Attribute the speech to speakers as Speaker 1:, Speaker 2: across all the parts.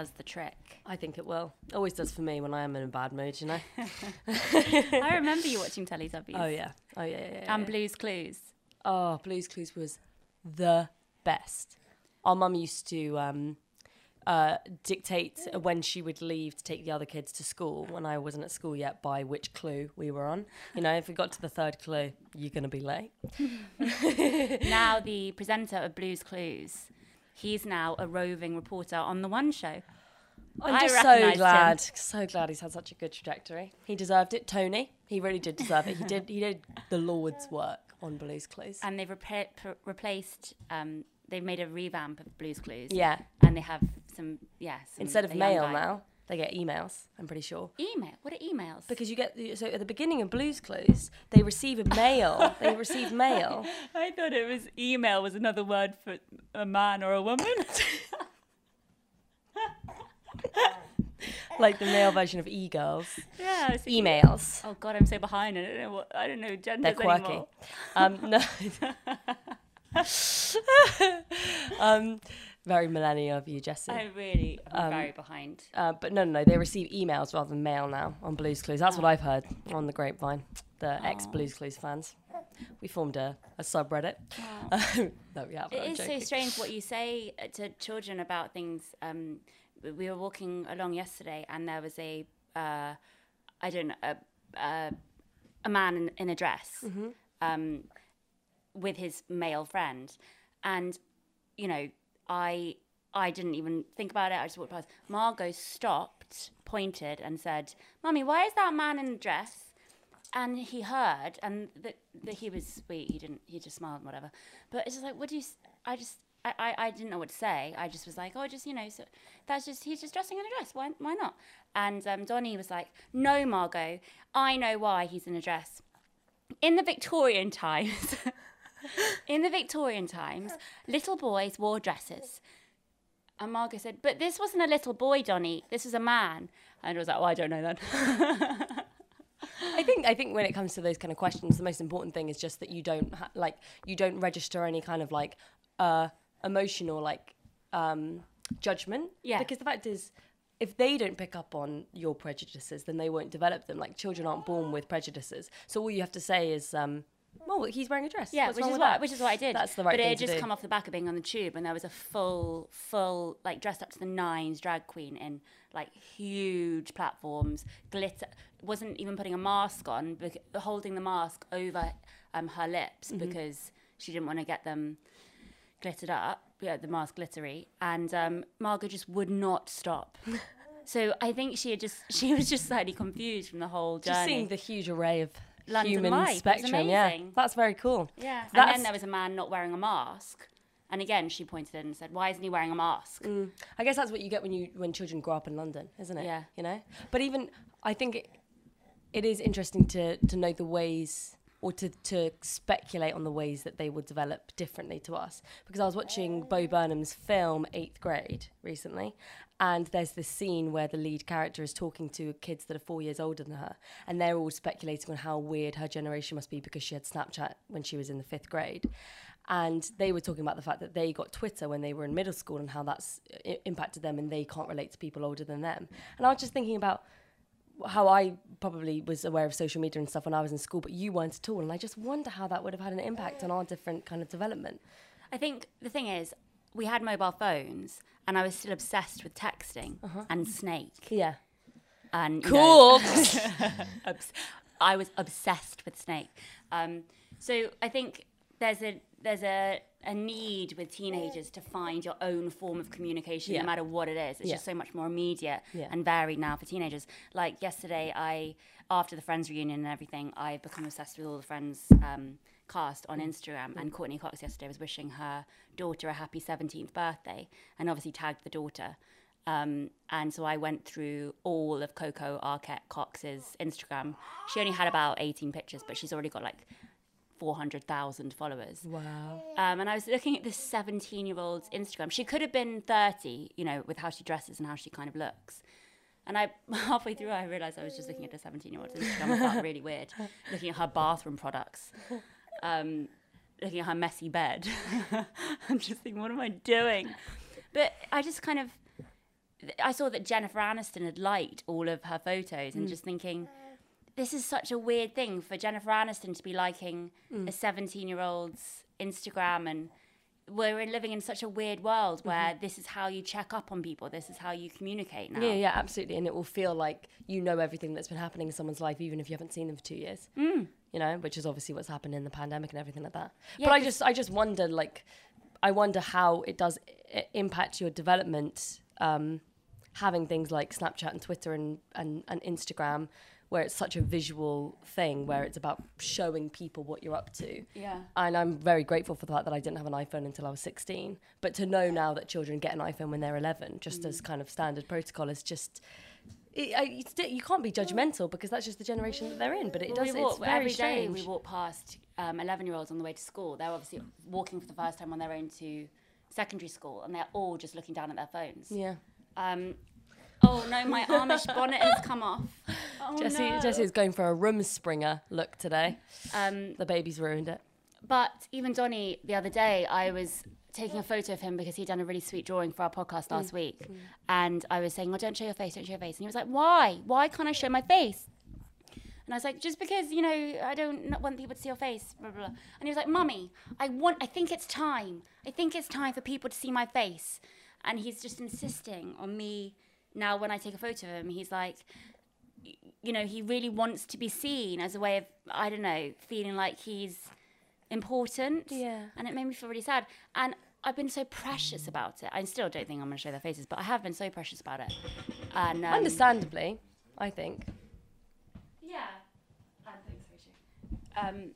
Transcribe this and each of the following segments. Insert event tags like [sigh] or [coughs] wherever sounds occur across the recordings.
Speaker 1: does the trick.
Speaker 2: I think it will. Always does for me when I am in a bad mood, you know. [laughs]
Speaker 1: I remember you watching Teletubbies.
Speaker 2: oh yeah. Oh yeah. yeah, yeah,
Speaker 1: And. Blue's Clues.
Speaker 2: Oh, Blue's Clues was the best. Our mum used to um, uh, dictate when she would leave to take the other kids to school when I wasn't at school yet by which clue we were on. You know, if we got to the third clue, you're going to be late. [laughs]
Speaker 1: now the presenter of Blues Clues, he's now a roving reporter on the One Show.
Speaker 2: I'm
Speaker 1: I
Speaker 2: just so
Speaker 1: recognised him.
Speaker 2: glad, so glad he's had such a good trajectory. He deserved it, Tony. He really did deserve it. He did. He did the Lord's work on Blue's Clues.
Speaker 1: And they've repa- replaced, um, they've made a revamp of Blues Clues.
Speaker 2: Yeah.
Speaker 1: And they have some, yeah. Some,
Speaker 2: Instead of mail
Speaker 1: guy.
Speaker 2: now, they get emails. I'm pretty sure.
Speaker 1: Email? What are emails?
Speaker 2: Because you get the, so at the beginning of Blues Clues, they receive a mail. [laughs] they receive mail.
Speaker 1: I thought it was email was another word for a man or a woman.
Speaker 2: like the male version of e-girls.
Speaker 1: yeah. I thinking,
Speaker 2: Emails.
Speaker 1: Oh God, I'm so behind. I don't know what I don't know genders
Speaker 2: They're quirky.
Speaker 1: anymore.
Speaker 2: Um, no. [laughs] [laughs] um, very millennial of you, Jessie.
Speaker 1: I really am
Speaker 2: Um,
Speaker 1: very behind.
Speaker 2: Uh, but no, no, no. They receive emails rather than mail now on Blues Clues. That's what I've heard on the grapevine. The ex Blues Clues fans. We formed a, a subreddit. [laughs] no, we haven't.
Speaker 1: It
Speaker 2: I'm
Speaker 1: is so strange what you say uh, to children about things. Um, we- we were walking along yesterday, and there was a, uh, I don't know, a, a, a man in, in a dress,
Speaker 2: Mm-hmm.
Speaker 1: um, with his male friend, and you know, I I didn't even think about it. I just walked past. Margot stopped, pointed, and said, "Mummy, why is that man in a dress?" and he heard and that he was sweet he didn't he just smiled and whatever but it's just like what do you I just I, I, I didn't know what to say. I just was like, oh, just you know, so that's just he's just dressing in a dress. Why why not? And um, Donnie was like, no, Margot, I know why he's in a dress. In the Victorian times, [laughs] [laughs] in the Victorian times, little boys wore dresses. And Margot said, but this wasn't a little boy, Donnie. This was a man. And I was like, oh, I don't know then.
Speaker 2: I think I think when it comes to those kind of questions, the most important thing is just that you don't ha- like you don't register any kind of like uh, emotional like um, judgment.
Speaker 1: Yeah.
Speaker 2: Because the fact is, if they don't pick up on your prejudices, then they won't develop them. Like children aren't born with prejudices, so all you have to say is, um, "Well, he's wearing a dress."
Speaker 1: Yeah,
Speaker 2: What's
Speaker 1: which is what
Speaker 2: that?"
Speaker 1: which is what I did.
Speaker 2: That's the right
Speaker 1: But it had just
Speaker 2: do.
Speaker 1: come off the back of being on the tube, and there was a full, full like dressed up to the nines drag queen in like huge platforms, glitter. Wasn't even putting a mask on, bec- holding the mask over um, her lips
Speaker 2: Mm-hmm.
Speaker 1: because she didn't want to get them glittered up. Yeah, the mask glittery, and um, Margot just would not stop. [laughs] So I think she had just she was just slightly confused from the whole journey.
Speaker 2: Just seeing the huge array of
Speaker 1: London
Speaker 2: human
Speaker 1: life,
Speaker 2: spectrum. Yeah, that's very cool.
Speaker 1: Yeah. And then there was a man not wearing a mask. And again, she pointed in and said, Why isn't he wearing a mask? Mm.
Speaker 2: I guess that's what you get when you when children grow up in London, isn't it?
Speaker 1: Yeah.
Speaker 2: You know. But even I think it, it is interesting to to know the ways or to to speculate on the ways that they would develop differently to us. Because I was watching Bo oh. Burnham's film Eighth Grade recently, and there's this scene where the lead character is talking to kids that are four years older than her, and they're all speculating on how weird her generation must be because she had Snapchat when she was in the fifth grade and they were talking about the fact that they got Twitter when they were in middle school and how that's I- impacted them and they can't relate to people older than them. And I was just thinking about how I probably was aware of social media and stuff when I was in school, but you weren't at all. And I just wonder how that would have had an impact on our different kind of development.
Speaker 1: I think the thing is, we had mobile phones, and I was still obsessed with texting and Snake.
Speaker 2: Yeah.
Speaker 1: And you know, [laughs]
Speaker 2: Cool.
Speaker 1: I was obsessed with Snake. Um, so I think there's a there's a, a need with teenagers to find your own form of communication,
Speaker 2: Yeah.
Speaker 1: no matter what it is. It's
Speaker 2: Yeah.
Speaker 1: just so much more immediate
Speaker 2: Yeah.
Speaker 1: and varied now for teenagers. Like yesterday, I after the Friends reunion and everything, I've become obsessed with all the Friends um, cast on Instagram. And Courteney Cox yesterday was wishing her daughter a happy 17th birthday, and obviously tagged the daughter. Um, and so I went through all of Coco Arquette Cox's Instagram. She only had about 18 pictures, but she's already got like 400,000 followers.
Speaker 2: wow.
Speaker 1: Um, and I was looking at this 17 year old's Instagram. She could have been 30, you know, with how she dresses and how she kind of looks. And I [laughs] halfway through, I realized I was just looking at a 17 year old's Instagram. I felt really weird [laughs] looking at her bathroom products, um, looking at her messy bed. [laughs] I'm just thinking, what am I doing? But I just kind of, I saw that Jennifer Aniston had liked all of her photos, and just thinking, this is such a weird thing for Jennifer Aniston to be liking a 17 year old's Instagram and we're living in such a weird world where this is how you check up on people. This is how you communicate now.
Speaker 2: Yeah, yeah, absolutely. And it will feel like you know everything that's been happening in someone's life, even if you haven't seen them for two years. Mm. You know, which is obviously what's happened in the pandemic and everything like that.
Speaker 1: Yeah,
Speaker 2: but I just, I just wonder, like, I wonder how it does i- impact your development, um, having things like Snapchat and Twitter and, and, and Instagram, where it's such a visual thing, where it's about showing people what you're up to.
Speaker 1: Yeah.
Speaker 2: And I'm very grateful for the fact that I didn't have an iPhone until I was 16. But to know now that children get an iPhone when they're 11, just
Speaker 1: Mm.
Speaker 2: as kind of standard protocol, is just. It, I, it's, you can't be judgmental because that's just the generation that they're in. But it
Speaker 1: Well,
Speaker 2: does.
Speaker 1: we
Speaker 2: it's
Speaker 1: walk,
Speaker 2: very
Speaker 1: every day
Speaker 2: strange.
Speaker 1: we walk past um, 11 year olds on the way to school. They're obviously walking for the first time on their own to secondary school, and they're all just looking down at their phones.
Speaker 2: yeah.
Speaker 1: Um, oh no, my Amish [laughs] bonnet has come off. Oh,
Speaker 2: Jessie,
Speaker 1: no.
Speaker 2: Jessie is going for a Rumspringa look today.
Speaker 1: Um,
Speaker 2: The baby's ruined it.
Speaker 1: But even Donny, the other day, I was taking a photo of him because he'd done a really sweet drawing for our podcast mm. last week. Mm. And I was saying, Oh, don't show your face, don't show your face. And he was like, Why? Why can't I show my face? And I was like, just because, you know, I don't want people to see your face, blah, blah, blah. And he was like, Mummy, I want, I think it's time. I think it's time for people to see my face. And he's just insisting on me now when I take a photo of him. He's like, you know, he really wants to be seen as a way of, I don't know, feeling like he's important.
Speaker 2: Yeah.
Speaker 1: And it made me feel really sad. And I've been so precious about it. I still don't think I'm going to show their faces, but I have been so precious about it. And um,
Speaker 2: Understandably, I think.
Speaker 1: yeah, I think so too. Um,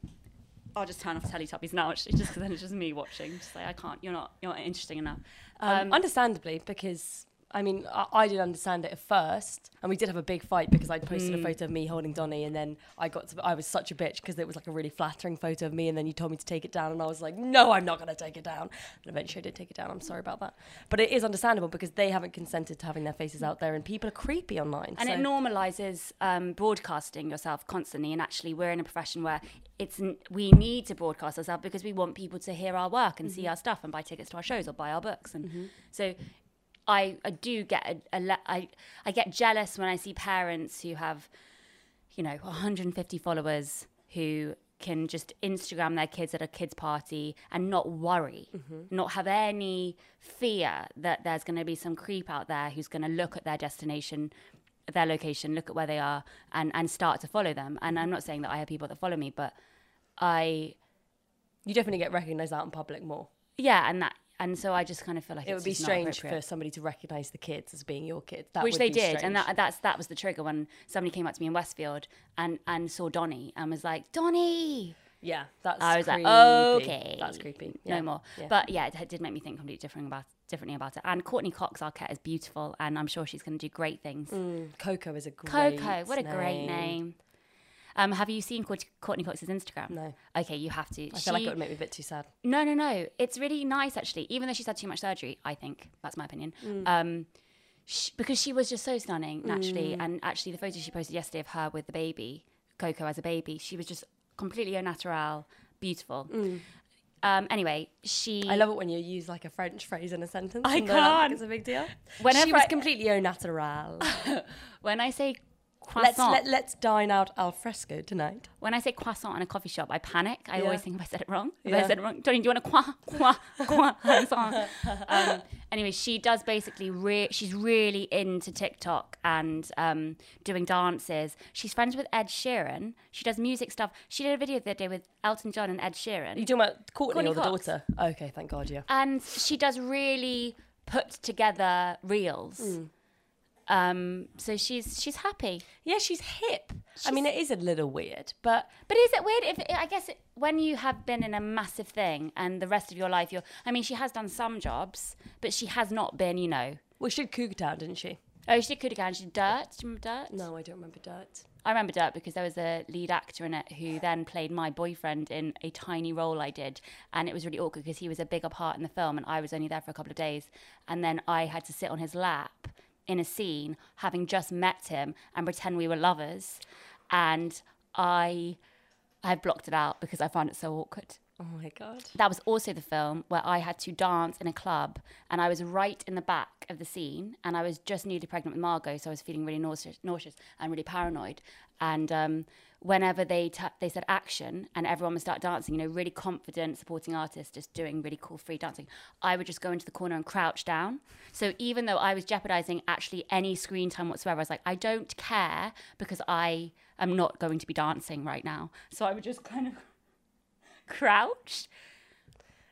Speaker 1: I'll just turn off Teletubbies now, actually, just because then it's just me watching. Just like I can't. You're not. You're not interesting enough.
Speaker 2: Um, understandably, because I mean, I, I didn't understand it at first, and we did have a big fight because I posted
Speaker 1: Mm.
Speaker 2: a photo of me holding Donny, and then I got to, I was such a bitch because it was like a really flattering photo of me, and then you told me to take it down, and I was like, no, I'm not going to take it down. And eventually I did take it down. I'm sorry about that, but it is understandable because they haven't consented to having their faces out there, and people are creepy online.
Speaker 1: and
Speaker 2: so.
Speaker 1: it normalizes um, broadcasting yourself constantly. And actually, we're in a profession where it's n- we need to broadcast ourselves because we want people to hear our work and see our stuff and buy tickets to our shows or buy our books. And so, I, I do get a, a le- I, I get jealous when I see parents who have, you know, 150 followers who can just Instagram their kids at a kids party and not worry, mm-hmm. not have any fear that there's going to be some creep out there who's going to look at their destination, their location, look at where they are, and and start to follow them. And I'm not saying that I have people that follow me, but I
Speaker 2: you definitely get recognised out in public more.
Speaker 1: yeah, and that and so I just kind of feel like
Speaker 2: It
Speaker 1: it's
Speaker 2: would be strange for somebody to recognise the kids as being your kids. That
Speaker 1: which they did,
Speaker 2: strange.
Speaker 1: and that that's that was the trigger when somebody came up to me in Westfield and and saw Donny and was like, Donny,
Speaker 2: yeah, that's.
Speaker 1: I was like,
Speaker 2: creepy.
Speaker 1: okay,
Speaker 2: that's creepy.
Speaker 1: no more.
Speaker 2: Yeah.
Speaker 1: But yeah, it did make me think completely different about differently about it. And Courteney Cox Arquette is beautiful, and I'm sure she's going to do great things.
Speaker 2: Mm, Coco is a great
Speaker 1: Coco, what a great name. Um, have you seen Courteney Cox's Instagram?
Speaker 2: No.
Speaker 1: Okay, you have to.
Speaker 2: I feel like it would make me a bit too sad.
Speaker 1: No, no, no. It's really nice actually. Even though she's had too much surgery, I think that's my opinion. Um, sh because she was just so stunning naturally, and actually the photo she posted yesterday of her with the baby, Coco as a baby, she was just completely au natural, beautiful. Um, anyway, she.
Speaker 2: I love it when you use like a French phrase in a sentence.
Speaker 1: I
Speaker 2: they're like,
Speaker 1: can't.
Speaker 2: It's a big deal.
Speaker 1: Whenever
Speaker 2: she was completely au natural. [laughs]
Speaker 1: when I say
Speaker 2: let's let, let's dine out al fresco tonight.
Speaker 1: when I say croissant in a coffee shop, I panic. I
Speaker 2: Yeah.
Speaker 1: always think if I said it wrong. If
Speaker 2: Yeah.
Speaker 1: I said it wrong, Tony, do you want a croissant? Croissant, [laughs] croissant. um, anyway, she does basically. Re- she's really into TikTok and um, doing dances. She's friends with Ed Sheeran. She does music stuff. She did a video the other day with Elton John and Ed Sheeran.
Speaker 2: Are you talking about Courteney,
Speaker 1: Courteney
Speaker 2: or the
Speaker 1: Cox.
Speaker 2: daughter? Okay, thank God, yeah.
Speaker 1: and she does really put together reels.
Speaker 2: Hmm.
Speaker 1: Um, so she's she's happy.
Speaker 2: Yeah, she's hip. I mean, it is a little weird, but
Speaker 1: But is it weird if I guess it, when you have been in a massive thing and the rest of your life you're I mean she has done some jobs but she has not been you know
Speaker 2: well, she did Cougar Town, didn't she?
Speaker 1: oh she did Cougar Town she did Dirt do you remember Dirt
Speaker 2: No, I don't remember Dirt.
Speaker 1: I remember Dirt because there was a lead actor in it who then played my boyfriend in a tiny role I did and it was really awkward because he was a bigger part in the film and I was only there for a couple of days and then I had to sit on his lap in a scene having just met him and pretend we were lovers and I I blocked it out because I found it so awkward.
Speaker 2: Oh my god.
Speaker 1: that was also the film where I had to dance in a club and I was right in the back of the scene and I was just newly pregnant with Margot, so I was feeling really nauseous, nauseous and really paranoid. And um, whenever they ta they said action and everyone would start dancing, you know, really confident supporting artists just doing really cool free dancing, I would just go into the corner and crouch down. So even though I was jeopardizing actually any screen time whatsoever, I was like, I don't care because I am not going to be dancing right now. So I would just kind of [laughs] crouch.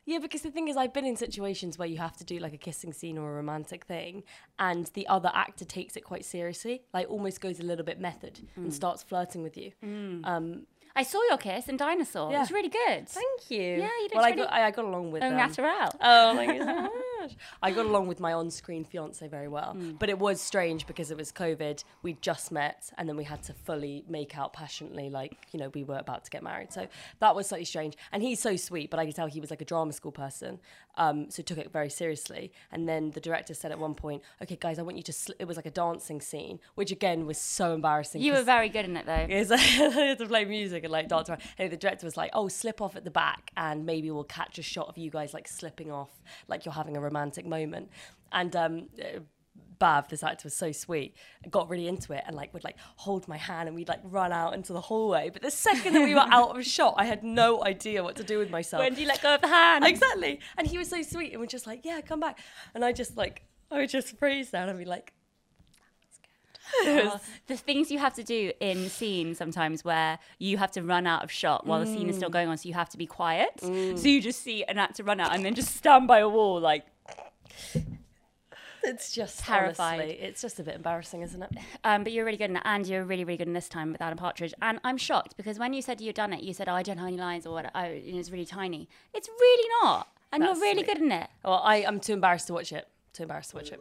Speaker 2: Yeah, because the thing is, I've been in situations where you have to do like a kissing scene or a romantic thing, and the other actor takes it quite seriously, like almost goes a little bit method and starts flirting with you. Um,
Speaker 1: I saw your kiss in Dinosaur. It was really good.
Speaker 2: thank you.
Speaker 1: Yeah, you did
Speaker 2: Well, I
Speaker 1: really-
Speaker 2: got, I, I got along with um,
Speaker 1: natural.
Speaker 2: Oh, so [laughs] much. I got along with my on-screen fiance very well,
Speaker 1: Mm.
Speaker 2: but it was strange because it was COVID. We just met, and then we had to fully make out passionately, like you know we were about to get married. So that was slightly strange. And he's so sweet, but I could tell he was like a drama school person, um, so took it very seriously. And then the director said at one point, "Okay, guys, I want you to." Sl-. It was like a dancing scene, which again was so embarrassing.
Speaker 1: You were very good in it, though. [laughs]
Speaker 2: is [laughs] to play music and like dance around. And the director was like, "Oh, slip off at the back, and maybe we'll catch a shot of you guys like slipping off, like you're having a romantic moment." And um, uh, Bav, this actor, was so sweet, got really into it, and like would like hold my hand, and we'd like run out into the hallway. But the second that we were out of shot, I had no idea what to do with myself.
Speaker 1: When do you let go of the hand?
Speaker 2: exactly. And he was so sweet, and we're just like, "Yeah, come back." And I just like, I would just freeze down and be like.
Speaker 1: Oh, the things you have to do in scenes sometimes where you have to run out of shot while the scene is still
Speaker 2: Mm.
Speaker 1: going on, so you have to be quiet. So you just see an actor run out and then just stand by a wall, like.
Speaker 2: It's just terrifying. it's just a bit embarrassing, isn't it?
Speaker 1: Um, but you're really good in it, and you're really, really good in this time with Alan Partridge. And I'm shocked because when you said you'd done it, you said, "Oh, I don't have any lines," or "What?" Oh, you know, it's really tiny. It's really not, and
Speaker 2: That's
Speaker 1: you're really good in it.
Speaker 2: Well, I, I'm too embarrassed to watch it. Too embarrassed to watch it.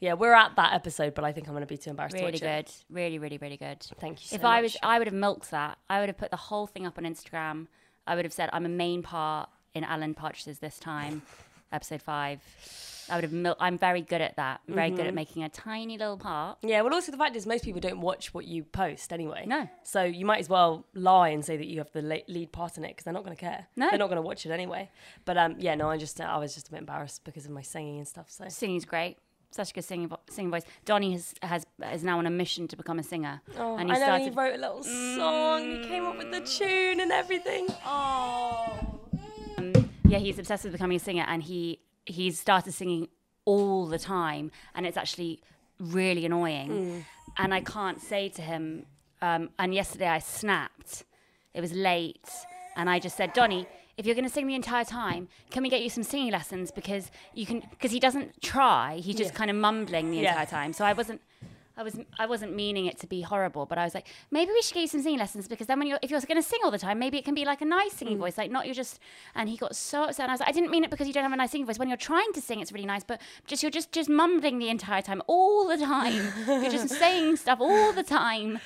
Speaker 2: Yeah, we're at that episode, but I think I'm going to be too embarrassed
Speaker 1: Really
Speaker 2: to watch it.
Speaker 1: good, really, really, really good.
Speaker 2: Thank you so much.
Speaker 1: if I was,
Speaker 2: much.
Speaker 1: I would have milked that. I would have put the whole thing up on Instagram. I would have said I'm a main part in Alan Partridge's this time, [laughs] episode five. I would have. Mil- I'm very good at that. I'm very good
Speaker 2: Mm-hmm.
Speaker 1: at making a tiny little part.
Speaker 2: Yeah, well, also the fact is most people don't watch what you post anyway.
Speaker 1: No.
Speaker 2: So you might as well lie and say that you have the lead part in it because they're not going to care.
Speaker 1: No.
Speaker 2: They're not going to watch it anyway. But um, yeah, no, I just I was just a bit embarrassed because of my singing and stuff. So
Speaker 1: Singing's great. Such a good singing, vo- singing voice. Donny has, has is now on a mission to become a singer.
Speaker 2: oh,
Speaker 1: and
Speaker 2: I
Speaker 1: he
Speaker 2: know
Speaker 1: started.
Speaker 2: he wrote a little song. He came up with the mm. tune and everything.
Speaker 1: Oh. Um, yeah, he's obsessed with becoming a singer, and he he's started singing all the time, and it's actually really annoying. Mm. And I can't say to him. Um, and yesterday I snapped. It was late, and I just said, Donny. If you're going to sing the entire time, can we get you some singing lessons? Because you can, because he doesn't try. He's just
Speaker 2: Yeah.
Speaker 1: kind of mumbling the
Speaker 2: Yeah.
Speaker 1: entire time. So I wasn't, I was I wasn't meaning it to be horrible, but I was like, maybe we should get you some singing lessons because then when you're if you're going to sing all the time, maybe it can be like a nice singing mm. voice, like not you're just. And he got so upset. And I was like, I didn't mean it because you don't have a nice singing voice. When you're trying to sing, it's really nice, but just you're just just mumbling the entire time, all the time. you're just [laughs] saying stuff all the time,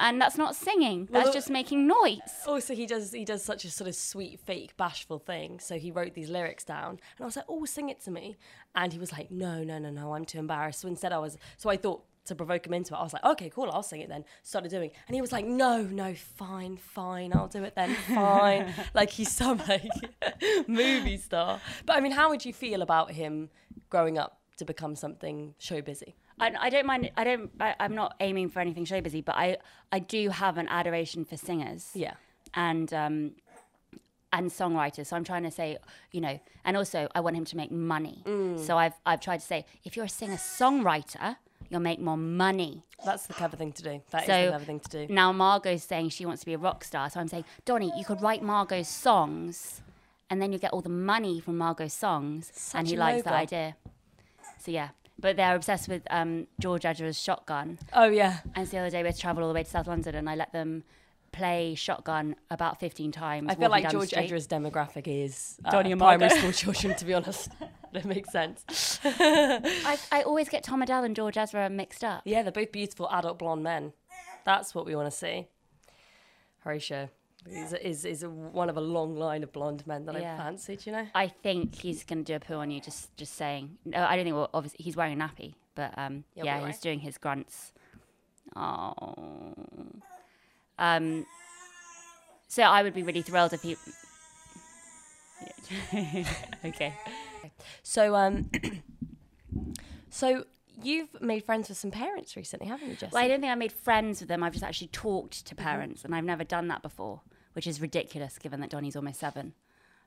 Speaker 1: and that's not singing. That's
Speaker 2: Well,
Speaker 1: just making noise.
Speaker 2: Oh, also, he does he does such a sort of sweet, fake, bashful thing. So he wrote these lyrics down, and I was like, "Oh, sing it to me," and he was like, "No, no, no, no, I'm too embarrassed." So instead, I was so I thought to provoke him into it, I was like, "Okay, cool, I'll sing it then." Started doing, and he was like, "No, no, fine, fine, I'll do it then, fine." [laughs] like he's some like [laughs] movie star. But I mean, how would you feel about him growing up to become something show busy?
Speaker 1: I, I don't mind. I don't. I, I'm not aiming for anything show busy, but I I do have an adoration for singers.
Speaker 2: Yeah.
Speaker 1: and um, and songwriters. So I'm trying to say, you know, and also I want him to make money. So I've I've tried to say, if you're a singer songwriter, you'll make more money.
Speaker 2: That's the clever thing to do. That is
Speaker 1: So-
Speaker 2: the clever thing to do.
Speaker 1: Now Margot's saying she wants to be a rock star. So I'm saying, Donny, you could write Margot's songs, and then you get all the money from Margot's songs. and he likes that idea. So yeah. But they're obsessed with um, George Ezra's Shotgun.
Speaker 2: Oh yeah.
Speaker 1: And so the other day we had to travel all the way to South London, and I let them play Shotgun about 15 times.
Speaker 2: I feel like George
Speaker 1: street.
Speaker 2: Ezra's demographic is uh,
Speaker 1: Donny and
Speaker 2: primary
Speaker 1: Margot.
Speaker 2: school children, to be honest. [laughs] that makes sense.
Speaker 1: I, I always get Tom Odell and George Ezra mixed up.
Speaker 2: Yeah, they're both beautiful adult blonde men. That's what we want to see. Horatio is, is, is one of a long line of blonde men that
Speaker 1: Yeah.
Speaker 2: I fancied, you know?
Speaker 1: I think he's going to do a poo on you. Just, just saying. No, I don't think. Well, obviously he's wearing a nappy, but um,
Speaker 2: He'll
Speaker 1: yeah, he's
Speaker 2: alright.
Speaker 1: doing his grunts. Oh. Um. So I would be really thrilled if he. [laughs] okay.
Speaker 2: So, um, [clears throat] so you've made friends with some parents recently, haven't you, Jess?
Speaker 1: Well, I don't think I made friends with them. I've just actually talked to parents, and I've never done that before, which is ridiculous given that Donnie's almost seven.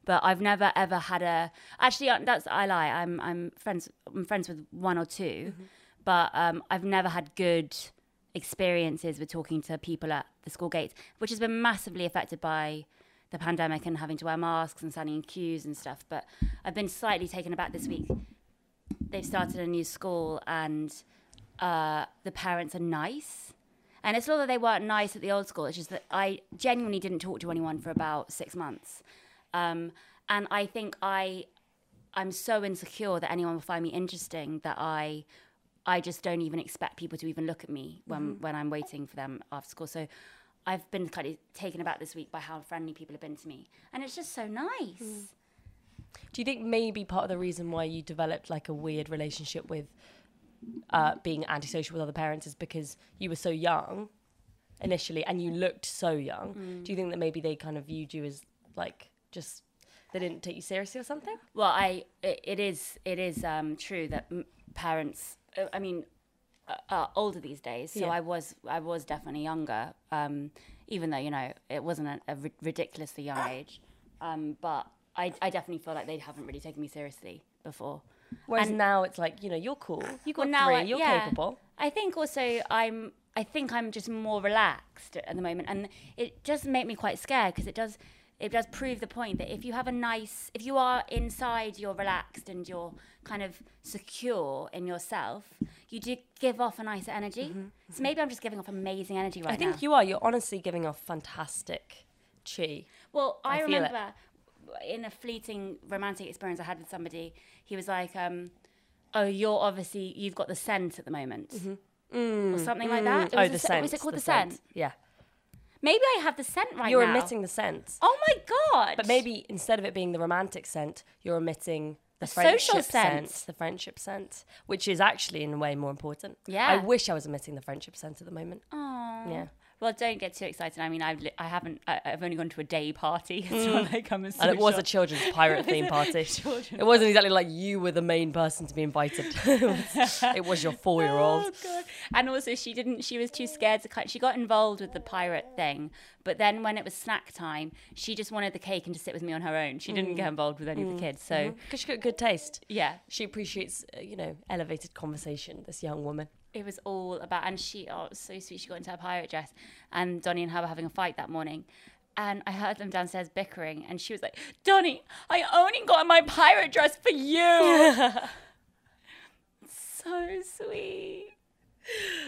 Speaker 1: But I've never ever had a. Actually, uh, that's I lie. I'm I'm friends. I'm friends with one or 2 but um, I've never had good experiences with talking to people at the school gates, which has been massively affected by the pandemic and having to wear masks and standing in queues and stuff. But I've been slightly taken aback this week. They've started a new school and uh, the parents are nice. And it's not that they weren't nice at the old school, it's just that I genuinely didn't talk to anyone for about six months. Um, and I think I, I'm so insecure that anyone will find me interesting that I, I just don't even expect people to even look at me when, when I'm waiting for them after school. So I've been kind of taken aback this week by how friendly people have been to me. And it's just so nice.
Speaker 2: Do you think maybe part of the reason why you developed like a weird relationship with uh, being antisocial with other parents is because you were so young initially and you looked so young?
Speaker 1: Mm.
Speaker 2: Do you think that maybe they kind of viewed you as like just they didn't take you seriously or something?
Speaker 1: Well, I it, it is it is um, true that m- parents. uh, I mean, uh, are older these days. So
Speaker 2: Yeah.
Speaker 1: I was I was definitely younger. Um, even though you know it wasn't a, a ri- ridiculously young age, um, but I I definitely feel like they haven't really taken me seriously before.
Speaker 2: Whereas
Speaker 1: And-
Speaker 2: now it's like you know you're cool, you got
Speaker 1: Well, now
Speaker 2: three,
Speaker 1: I-
Speaker 2: you're
Speaker 1: yeah.
Speaker 2: capable.
Speaker 1: I think also I'm I think I'm just more relaxed at the moment, and it does make me quite scared because it does it does prove the point that if you have a nice if you are inside you're relaxed and you're kind of secure in yourself, you do give off a nice energy. So maybe I'm just giving off amazing energy right
Speaker 2: Mm-hmm, I think
Speaker 1: now.
Speaker 2: you are. You're honestly giving off fantastic chi.
Speaker 1: Well, I,
Speaker 2: I
Speaker 1: remember in a fleeting romantic experience I had with somebody, he was like, um, "Oh, you're obviously you've got the scent at the moment." Mm-hmm. or mm, something like that. Mm. It
Speaker 2: oh,
Speaker 1: was
Speaker 2: the
Speaker 1: a,
Speaker 2: scent.
Speaker 1: Was it called the,
Speaker 2: scent.
Speaker 1: scent?
Speaker 2: Yeah,
Speaker 1: Maybe I have the scent right now.
Speaker 2: you're
Speaker 1: now.
Speaker 2: emitting the scent.
Speaker 1: Oh my god!
Speaker 2: But maybe instead of it being the romantic scent, you're emitting the
Speaker 1: A social
Speaker 2: friendship
Speaker 1: scent.
Speaker 2: scent. the friendship scent, which is actually in a way more important.
Speaker 1: Yeah.
Speaker 2: I wish I was emitting the friendship scent at the moment.
Speaker 1: Aw.
Speaker 2: Yeah.
Speaker 1: Well, don't get too excited. I mean, I've li- I haven't. I, I've only gone to a day party. [laughs] It's not like I'm a
Speaker 2: Mm. And it was a children's pirate [laughs] theme party. It wasn't exactly like you were the main person to be invited. [laughs] it, was, your four-year-old.
Speaker 1: Oh god! And also, she didn't. She was too scared to. cut- She got involved with the pirate thing, but then when it was snack time, she just wanted the cake and to sit with me on her own. She didn't
Speaker 2: Mm.
Speaker 1: get involved with any of the kids. So
Speaker 2: Because she got good taste.
Speaker 1: yeah,
Speaker 2: She appreciates, uh, you know, elevated conversation. This young woman.
Speaker 1: It was all about. And she, oh, so sweet. She got into her pirate dress, and Donnie and her were having a fight that morning. And I heard them downstairs bickering, and she was like, "Donnie, I only got my pirate dress for you." [laughs] so sweet.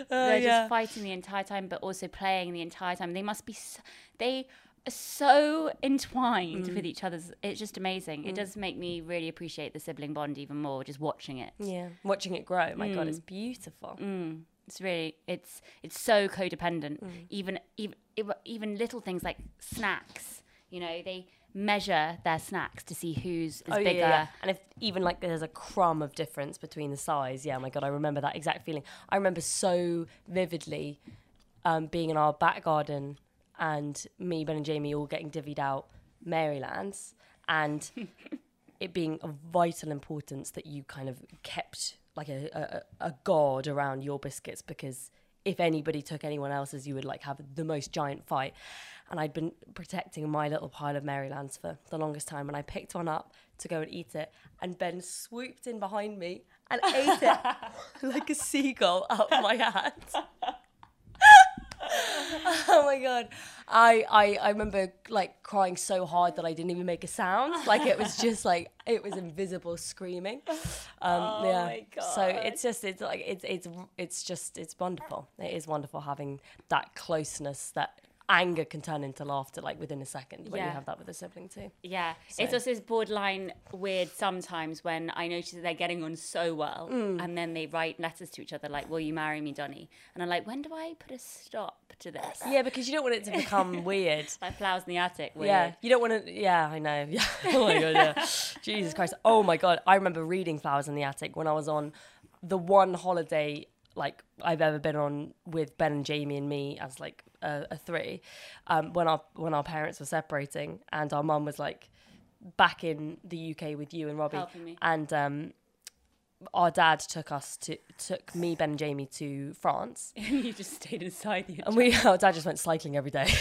Speaker 1: Uh, They're just fighting the entire time, but also playing the entire time. They must be. So, they so entwined with each other's. It's just amazing. It does make me really appreciate the sibling bond even more. Just watching it.
Speaker 2: Yeah. Watching it grow. My God, it's beautiful.
Speaker 1: Mm, it's really it's it's so codependent. Even even even little things like snacks. You know, they measure their snacks to see who's is
Speaker 2: Oh,
Speaker 1: bigger.
Speaker 2: yeah, yeah. And if even like there's a crumb of difference between the size, yeah, my God, I remember that exact feeling. I remember so vividly um, being in our back garden and me, Ben, and Jamie all getting divvied out Marylands and [laughs] it being of vital importance that you kind of kept like a, a, a guard around your biscuits because if anybody took anyone else's, you would like have the most giant fight. And I'd been protecting my little pile of Marylands for the longest time, and I picked one up to go and eat it, and Ben swooped in behind me and ate it [laughs] like a seagull out of my [laughs] hand. Oh my god. I, I i remember like crying so hard that i didn't even make a sound. Like it was just like it was invisible screaming. Um yeah.
Speaker 1: my
Speaker 2: so it's just it's like it's it's it's just it's wonderful. It is wonderful having that closeness that anger can turn into laughter like within a second when you have that with a sibling too
Speaker 1: Yeah, it's
Speaker 2: So-
Speaker 1: also this borderline weird sometimes when I notice that they're getting on so well,
Speaker 2: Mm.
Speaker 1: and then they write letters to each other like, "Will you marry me, Donny?" And I'm like, when do I put a stop to this?
Speaker 2: yeah because you don't want it to become [laughs] weird
Speaker 1: Like flowers in the attic. Weird.
Speaker 2: Yeah, you don't want to. Yeah, I know. [laughs] Yeah. oh my god. Yeah. Jesus Christ. Oh my god. I remember reading Flowers in the Attic when I was on the one holiday like I've ever been on with Ben and Jamie and me as like a, a three. Um, when our when our parents were separating and our mum was like back in the UK with you and Robbie, and um, our dad took us to took me, Ben, and Jamie to France, [laughs] And
Speaker 1: you just stayed inside the.
Speaker 2: and we our dad just went cycling every day,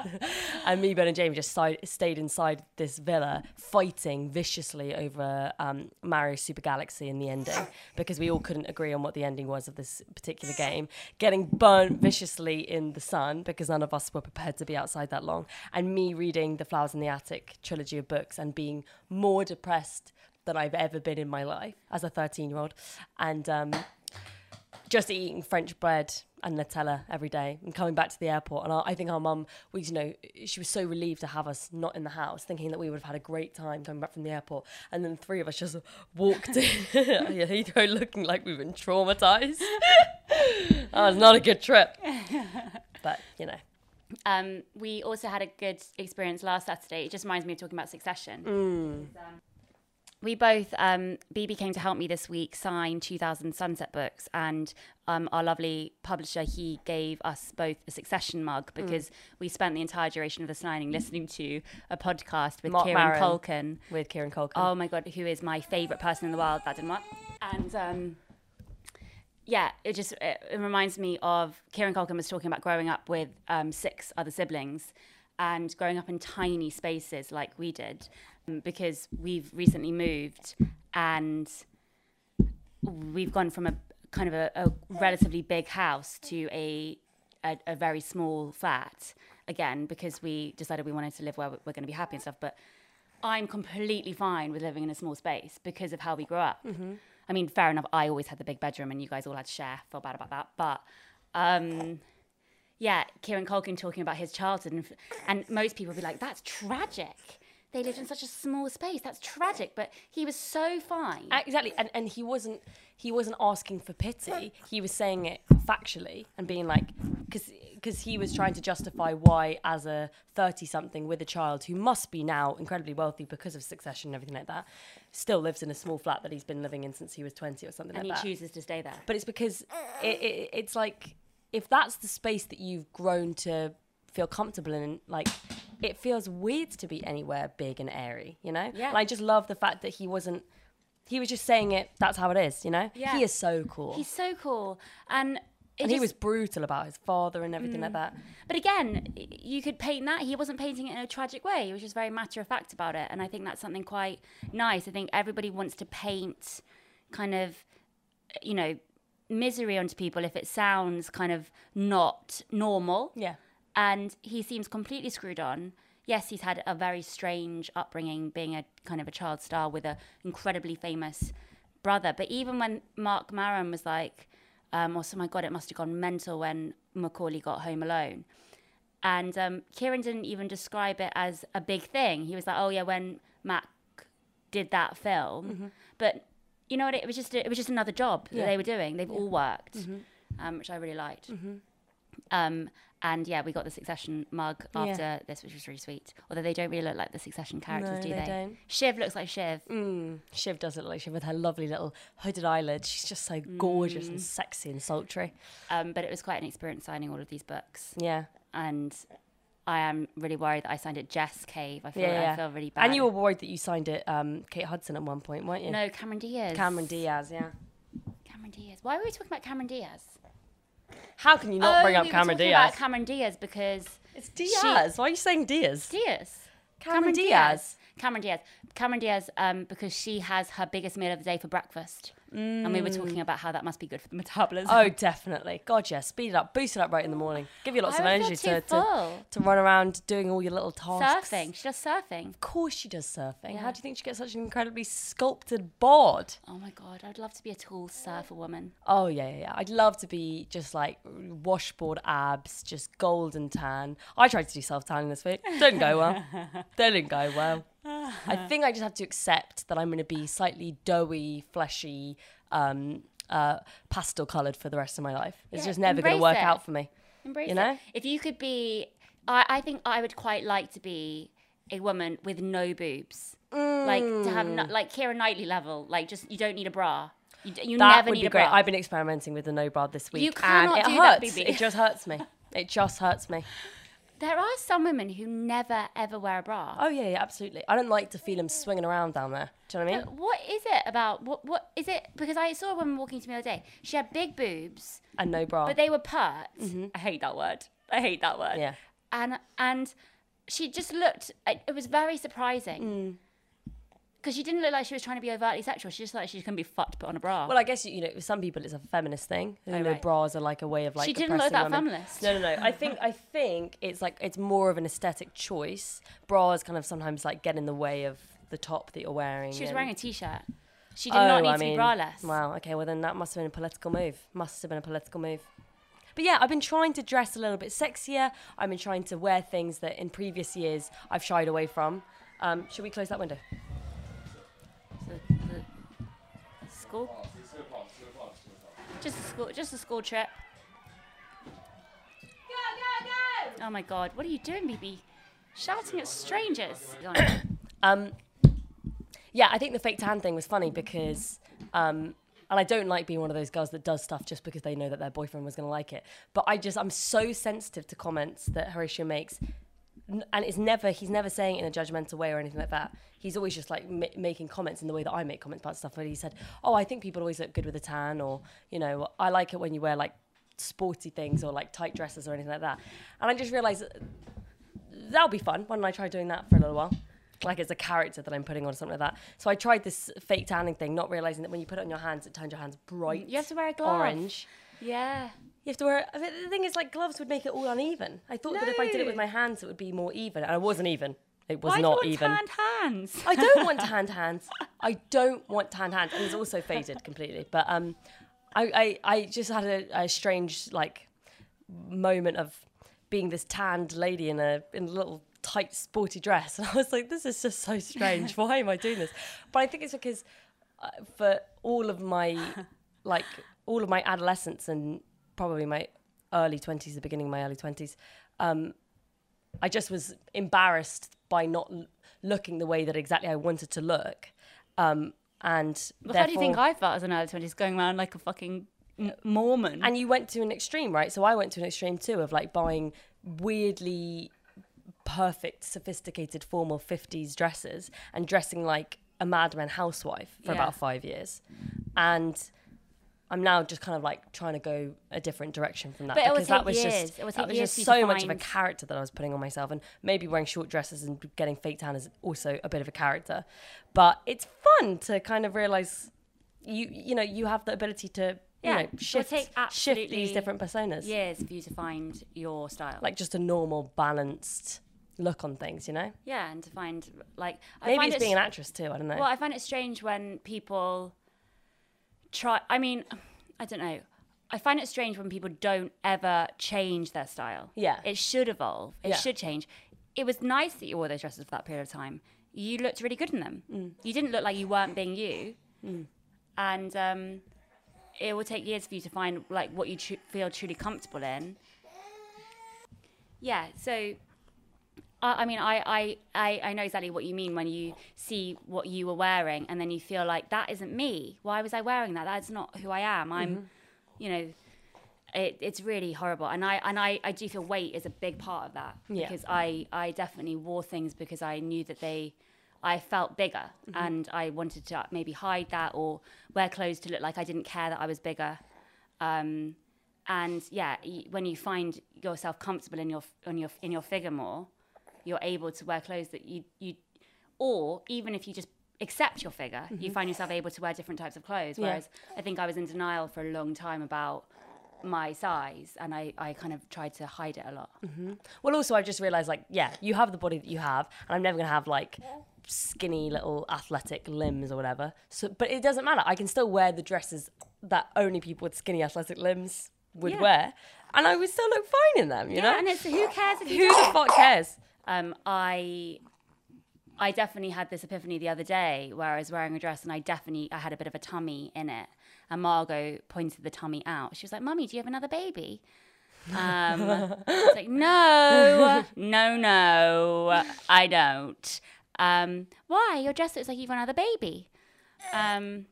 Speaker 2: [laughs] and me, Ben, and Jamie just si- stayed inside this villa fighting viciously over um, Mario Super Galaxy in the ending because we all couldn't agree on what the ending was of this particular game. Getting burnt viciously in the sun because none of us were prepared to be outside that long, and me reading the Flowers in the Attic trilogy of books and being more depressed than I've ever been in my life as a 13 year old, and um, just eating French bread and Nutella every day and coming back to the airport. And I, I think our mum, we, you know, she was so relieved to have us not in the house, thinking that we would have had a great time coming back from the airport. And then the three of us just walked in [laughs] Heathrow looking like we've been traumatized. [laughs] that was not a good trip. But, you know.
Speaker 1: Um, we also had a good experience last Saturday. It just reminds me of talking about Succession. Um, we both, um, BB came to help me this week sign 2000 Sunset books, and um, our lovely publisher, he gave us both a Succession mug because we spent the entire duration of the signing listening to a podcast with
Speaker 2: Mark
Speaker 1: Kieran
Speaker 2: Maron.
Speaker 1: Culkin.
Speaker 2: With Kieran Culkin.
Speaker 1: Oh my god, who is my favourite person in the world? That didn't work. And um, yeah, it just it, it reminds me of Kieran Culkin was talking about growing up with um, six other siblings and growing up in tiny spaces like we did, because we've recently moved and we've gone from a kind of a, a relatively big house to a, a a very small flat again because we decided we wanted to live where we're going to be happy and stuff. But I'm completely fine with living in a small space because of how we grew up. I mean, fair enough. I always had the big bedroom, and you guys all had to share. Feel bad about that, but um, yeah, Kieran Culkin talking about his childhood, and, and most people would be like, "That's tragic." They lived in such a small space. That's tragic. But he was so fine.
Speaker 2: Uh, exactly and, and he wasn't he wasn't asking for pity he was saying it factually and being like because because he was trying to justify why as a 30 something with a child who must be now incredibly wealthy because of succession and everything like that still lives in a small flat that he's been living in since he was 20 or something
Speaker 1: and he
Speaker 2: that
Speaker 1: chooses to stay there.
Speaker 2: but it's because it, it, it's like if that's the space that you've grown to feel comfortable and like it feels weird to be anywhere big and airy you know
Speaker 1: Yeah.
Speaker 2: and i just love the fact that he wasn't he was just saying it that's how it is you know
Speaker 1: Yeah.
Speaker 2: he is so cool
Speaker 1: He's so cool, and
Speaker 2: and he was brutal about his father and everything like mm. that
Speaker 1: But again, you could paint that. He wasn't painting it in a tragic way. He was just very matter of fact about it. And I think that's something quite nice. I think everybody wants to paint kind of, you know, misery onto people if it sounds kind of not normal.
Speaker 2: yeah
Speaker 1: And he seems completely screwed on. Yes, he's had a very strange upbringing, being a kind of a child star with an incredibly famous brother. But even when Mark Maron was like, um, also, my God, it must have gone mental when Macaulay got home alone. And um, Kieran didn't even describe it as a big thing. He was like, "Oh yeah, when Mac did that film," but you know what? It was just it was just another job that they were doing. They've all worked, um, which I really liked. Um, and yeah, we got the Succession mug
Speaker 2: Yeah.
Speaker 1: after this, which was really sweet. Although they don't really look like the Succession characters,
Speaker 2: No,
Speaker 1: do
Speaker 2: they
Speaker 1: they?
Speaker 2: don't.
Speaker 1: Shiv looks like Shiv.
Speaker 2: mm, shiv does look like shiv with her lovely little hooded eyelids she's just so gorgeous and sexy and sultry
Speaker 1: Um, but it was quite an experience signing all of these books,
Speaker 2: yeah
Speaker 1: and I am really worried that I signed at Jess Cave. I feel
Speaker 2: yeah, yeah.
Speaker 1: I feel really bad.
Speaker 2: and you were worried that you signed it um kate hudson at one point weren't you
Speaker 1: no Cameron Diaz.
Speaker 2: cameron diaz yeah
Speaker 1: Cameron Diaz. Why were we talking about Cameron Diaz?
Speaker 2: How can you not
Speaker 1: oh,
Speaker 2: bring up
Speaker 1: we
Speaker 2: Cameron Diaz?
Speaker 1: About Cameron Diaz because
Speaker 2: it's Diaz. Why are you saying Diaz?
Speaker 1: Diaz.
Speaker 2: Cameron Diaz.
Speaker 1: Cameron Diaz. Cameron Diaz, um, because she has her biggest meal of the day for breakfast. And we were talking mm. about how that must be good for the [laughs] metabolism.
Speaker 2: Oh, definitely. God, yeah. Speed it up. Boost it up right in the morning. Give you lots
Speaker 1: I
Speaker 2: of
Speaker 1: oh,
Speaker 2: energy to, to, to run around doing all your little tasks.
Speaker 1: surfing. She does surfing.
Speaker 2: Of course she does surfing.
Speaker 1: Yeah.
Speaker 2: How do you think she gets such an incredibly sculpted board?
Speaker 1: Oh my god, I'd love to be a tall surfer woman.
Speaker 2: Oh, yeah, yeah, yeah. I'd love to be just like washboard abs, just golden tan. I tried to do self tanning this week. Didn't go well. [laughs] Didn't go well. I think I just have to accept that I'm going to be slightly doughy, fleshy, um, uh, pastel coloured for the rest of my life. It's
Speaker 1: Yeah,
Speaker 2: just never going to work
Speaker 1: it.
Speaker 2: out for me.
Speaker 1: Embrace
Speaker 2: You
Speaker 1: it.
Speaker 2: know?
Speaker 1: If you could be, I, I think I would quite like to be a woman with no boobs. Like to have no, like Keira Knightley level. Like just you don't need a bra. You, you
Speaker 2: That
Speaker 1: never
Speaker 2: would
Speaker 1: need
Speaker 2: be
Speaker 1: a
Speaker 2: great.
Speaker 1: bra.
Speaker 2: I've been experimenting with the no bra this week,
Speaker 1: You cannot
Speaker 2: and it
Speaker 1: do that.
Speaker 2: It just hurts me. It just hurts me. [laughs]
Speaker 1: there are some women who never ever wear a bra.
Speaker 2: Oh yeah, yeah, absolutely. I don't like to feel them swinging around down there. Do you know what I mean?
Speaker 1: What is it about? What what is it? Because I saw a woman walking to me the other day. She had big boobs,
Speaker 2: And no bra.
Speaker 1: but they were pert. I hate that word. I hate that word.
Speaker 2: Mm-hmm. Yeah.
Speaker 1: And and she just looked. It it was very
Speaker 2: Mm.
Speaker 1: Because she didn't look like she was trying to be overtly sexual. She just like she couldn't be fucked put on a bra.
Speaker 2: well, I guess you know, with some people it's a feminist thing. You know,
Speaker 1: right.
Speaker 2: bras are like a way of like.
Speaker 1: She didn't look that
Speaker 2: women.
Speaker 1: feminist.
Speaker 2: No, no, no. I think [laughs] I think it's like it's more of an aesthetic choice. Bras kind of sometimes like get in the way of the top that you're wearing.
Speaker 1: she was wearing a t-shirt. She did
Speaker 2: Oh,
Speaker 1: not need
Speaker 2: I
Speaker 1: to
Speaker 2: mean,
Speaker 1: be braless.
Speaker 2: Wow. Okay. Well, then that must have been a political move. Must have been a political move. But yeah, I've been trying to dress a little bit sexier. I've been trying to wear things that in previous years I've shied away from. Um, should we close that window?
Speaker 1: The- the school. Just a school. Just a school trip. Oh my god! What are you doing, BB? Shouting at strangers. [coughs]
Speaker 2: Um, yeah, I think the fake tan thing was funny because, um, and I don't like being one of those girls that does stuff just because they know that their boyfriend was going to like it. But I just, I'm so sensitive to comments that Horatio makes. And it's never, he's never saying it in a judgmental way or anything like that. He's always just like ma- making comments in the way that I make comments about stuff. But he said, Oh, I think people always look good with a tan, or, you know, I like it when you wear like sporty things or like tight dresses or anything like that. And I just realized that'll be fun. Why don't I try doing that for a little while? Like it's a character that I'm putting on, something like that. So I tried this fake tanning thing, not realizing that when you put it on your hands, it turns your hands bright.
Speaker 1: You have to wear a glove.
Speaker 2: Orange.
Speaker 1: Yeah.
Speaker 2: You have to wear. I mean, the thing is, like gloves would make it all uneven. I thought that if I did it with my hands, it would be more even, and it wasn't even. It was
Speaker 1: Why
Speaker 2: not
Speaker 1: do you
Speaker 2: even.
Speaker 1: want tanned hands?
Speaker 2: I don't want [laughs] tanned hands. I don't want tanned hands, and it's also faded completely. But um, I I, I just had a, a strange like moment of being this tanned lady in a in a little tight sporty dress, [laughs] and I was like, this is just so strange. [laughs] Why am I doing this? But I think it's because uh, for all of my like all of my adolescence and probably my early 20s the beginning of my early 20s um, i just was embarrassed by not l- looking the way that exactly i wanted to look um, and
Speaker 1: Well, how do you think I felt as an early twenties, going around like a fucking Mormon?
Speaker 2: and you went to an extreme right so i went to an extreme too of like buying weirdly perfect sophisticated formal 50s dresses and dressing like a Mad Men housewife for
Speaker 1: Yeah.
Speaker 2: about five years and i'm now just kind of like trying to go a different direction from that
Speaker 1: But it
Speaker 2: because that was
Speaker 1: years.
Speaker 2: just
Speaker 1: It will
Speaker 2: that was just so much of a character that i was putting on myself and maybe wearing short dresses and getting fake tan is also a bit of a character but it's fun to kind of realize you you know you have the ability to you
Speaker 1: Yeah,
Speaker 2: know shift shift these different personas
Speaker 1: years for you to find your style.
Speaker 2: like just a normal balanced look on things you know
Speaker 1: yeah, and to find like I
Speaker 2: maybe it's
Speaker 1: it
Speaker 2: being an actress too i don't know
Speaker 1: Well, I find it strange when people try. I mean, I don't know. I find it strange when people don't ever change their style.
Speaker 2: Yeah.
Speaker 1: It should evolve. It
Speaker 2: Yeah.
Speaker 1: should change. It was nice that you wore those dresses for that period of time. You looked really good in them.
Speaker 2: Mm.
Speaker 1: You didn't look like you weren't being you. And um, it will take years for you to find like what you tru- feel truly comfortable in. Yeah. So I I mean, I, I, I, I know exactly what you mean when you see what you were wearing and then you feel like that isn't me. Why was I wearing that? That's not who I am. I'm,
Speaker 2: Mm-hmm.
Speaker 1: you know, it, it's really horrible. And I and I, I do feel weight is a big part of that
Speaker 2: Yeah.
Speaker 1: because I, I definitely wore things because I knew that they, I felt bigger
Speaker 2: Mm-hmm.
Speaker 1: and I wanted to maybe hide that or wear clothes to look like I didn't care that I was bigger. Um, and yeah, y- when you find yourself comfortable in your on your in your figure more, you're able to wear clothes that you you, or even if you just accept your figure, you find yourself able to wear different types of clothes.
Speaker 2: Mm-hmm. Yeah.
Speaker 1: Whereas I think I was in denial for a long time about my size, and I I kind of tried to hide it a lot.
Speaker 2: Well, also, I just realized, like, yeah, you have the body that you have, and I'm never gonna have like skinny little athletic limbs or whatever. So, but it doesn't matter. I can still wear the dresses that only people with skinny athletic limbs would
Speaker 1: Yeah.
Speaker 2: wear, and I would still look fine in them. You
Speaker 1: Yeah,
Speaker 2: know,
Speaker 1: and it's who cares if you
Speaker 2: who the fuck cares?
Speaker 1: Um, I I definitely had this epiphany the other day where I was wearing a dress and I definitely I had a bit of a tummy in it. And Margot pointed the tummy out. She was like, "Mummy, do you have another baby?" Um, I was like, "No, no, no, I don't." Um, Why? Your dress looks like you've got another baby. Um,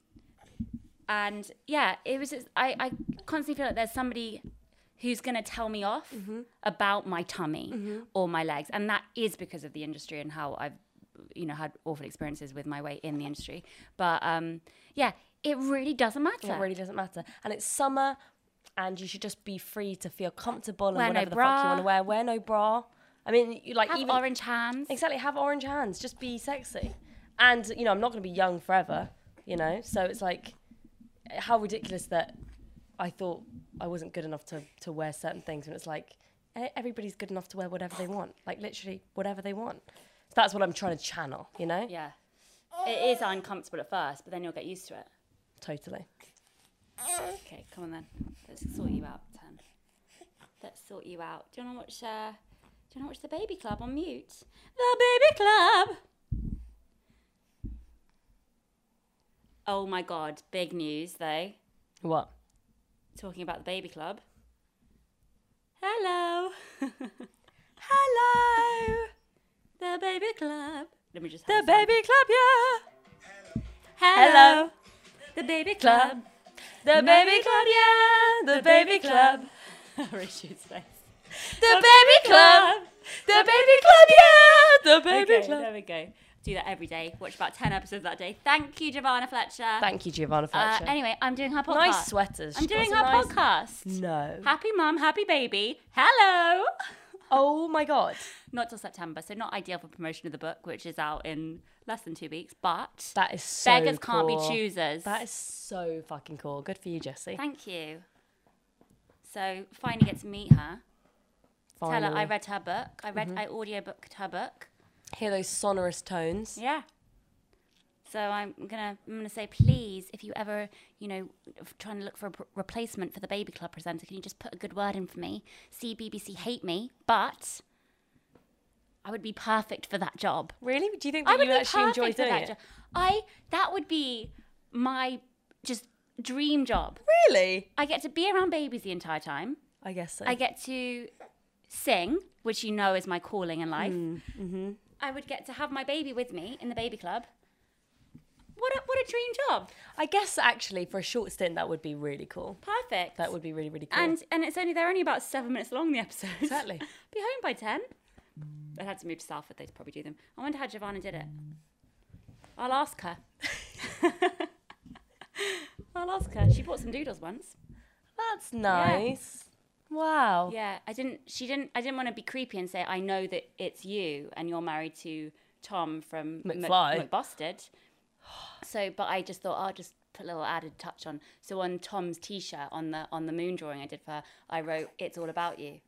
Speaker 1: and yeah, it was. Just, I I constantly feel like there's somebody who's going to tell me off
Speaker 2: Mm-hmm.
Speaker 1: about my tummy or my legs. And that is because of the industry and how I've, you know, had awful experiences with my weight in the industry. But um, yeah, it really doesn't matter.
Speaker 2: It really doesn't matter. And it's summer, and you should just be free to feel comfortable and
Speaker 1: Wear no
Speaker 2: whatever the fuck you want to wear. Wear no bra. I mean, you like
Speaker 1: Have
Speaker 2: even
Speaker 1: orange hands.
Speaker 2: exactly have orange hands. Just be sexy. And you know, I'm not going to be young forever. You know, so it's like how ridiculous that I thought I wasn't good enough to to wear certain things, and it's like everybody's good enough to wear whatever they want. Like literally whatever they want. So that's what I'm trying to channel. You know,
Speaker 1: Yeah. It is uncomfortable at first, but then you'll get used to it.
Speaker 2: totally.
Speaker 1: Okay, come on then. Let's sort you out, Ten. Let's sort you out. Do you want to watch? Uh, do you want to watch the Baby Club on mute? The Baby Club. Oh my God! Big news though.
Speaker 2: What?
Speaker 1: Talking about the Baby Club. Hello. [laughs]
Speaker 2: Hello,
Speaker 1: the Baby Club. Let me just.
Speaker 2: the baby club, yeah.
Speaker 1: Hello. The Baby Club.
Speaker 2: The baby club, yeah. The baby club. [laughs]
Speaker 1: Richard's face.
Speaker 2: The baby club. The baby club, yeah. The baby club.
Speaker 1: there we go. Do that every day. Watch about 10 episodes that day. Thank you, Giovanna Fletcher.
Speaker 2: Thank you, Giovanna
Speaker 1: uh,
Speaker 2: Fletcher.
Speaker 1: anyway, I'm doing her podcast.
Speaker 2: nice sweaters.
Speaker 1: I'm doing her
Speaker 2: nice-
Speaker 1: podcast.
Speaker 2: No.
Speaker 1: Happy mum, happy baby. Hello. [laughs]
Speaker 2: Oh my god.
Speaker 1: Not till September, so not ideal for promotion of the book, which is out in less than two weeks. But
Speaker 2: That is so
Speaker 1: beggars can't be choosers.
Speaker 2: That is so fucking cool. Good for you, Jessie.
Speaker 1: Thank you. So finally get to meet her. Tell her I
Speaker 2: Mm-hmm.
Speaker 1: read her book. I read, I audiobooked her book.
Speaker 2: Hear those sonorous tones.
Speaker 1: Yeah. So I'm gonna I'm gonna say, please, if you ever you know trying to look for a p- replacement for the Baby Club presenter, can you just put a good word in for me? See, BBC hate me, but I would be perfect for that job.
Speaker 2: Really? Do you think
Speaker 1: I
Speaker 2: that
Speaker 1: would
Speaker 2: you
Speaker 1: be
Speaker 2: actually
Speaker 1: perfect
Speaker 2: enjoy
Speaker 1: for
Speaker 2: doing
Speaker 1: that
Speaker 2: it?
Speaker 1: job. I that would be my just dream job.
Speaker 2: Really?
Speaker 1: I get to be around babies the entire time.
Speaker 2: I guess so.
Speaker 1: I get to sing, which you know is my calling in life.
Speaker 2: Mm, mm-hmm.
Speaker 1: I would get to have my baby with me in the baby club. What a, what a dream job.
Speaker 2: I guess actually for a short stint that would be really cool.
Speaker 1: Perfect.
Speaker 2: That would be really really cool.
Speaker 1: And and it's only they're only about seven minutes long the episodes.
Speaker 2: Exactly. [laughs]
Speaker 1: Be home by ten. I'd had to move to Salford. They'd probably do them. I wonder how Giovanna did it. I'll ask her. [laughs] [laughs] I'll ask her. She bought some doodles once.
Speaker 2: That's nice. Wow.
Speaker 1: Yeah, I didn't. She didn't. I didn't want to be creepy and say I know that it's you and you're married to Tom from Mc-
Speaker 2: McFly.
Speaker 1: McBusted. So, but I just thought I'll just put a little added touch on. So on Tom's T-shirt on the on the moon drawing I did for her, I wrote "It's all about you."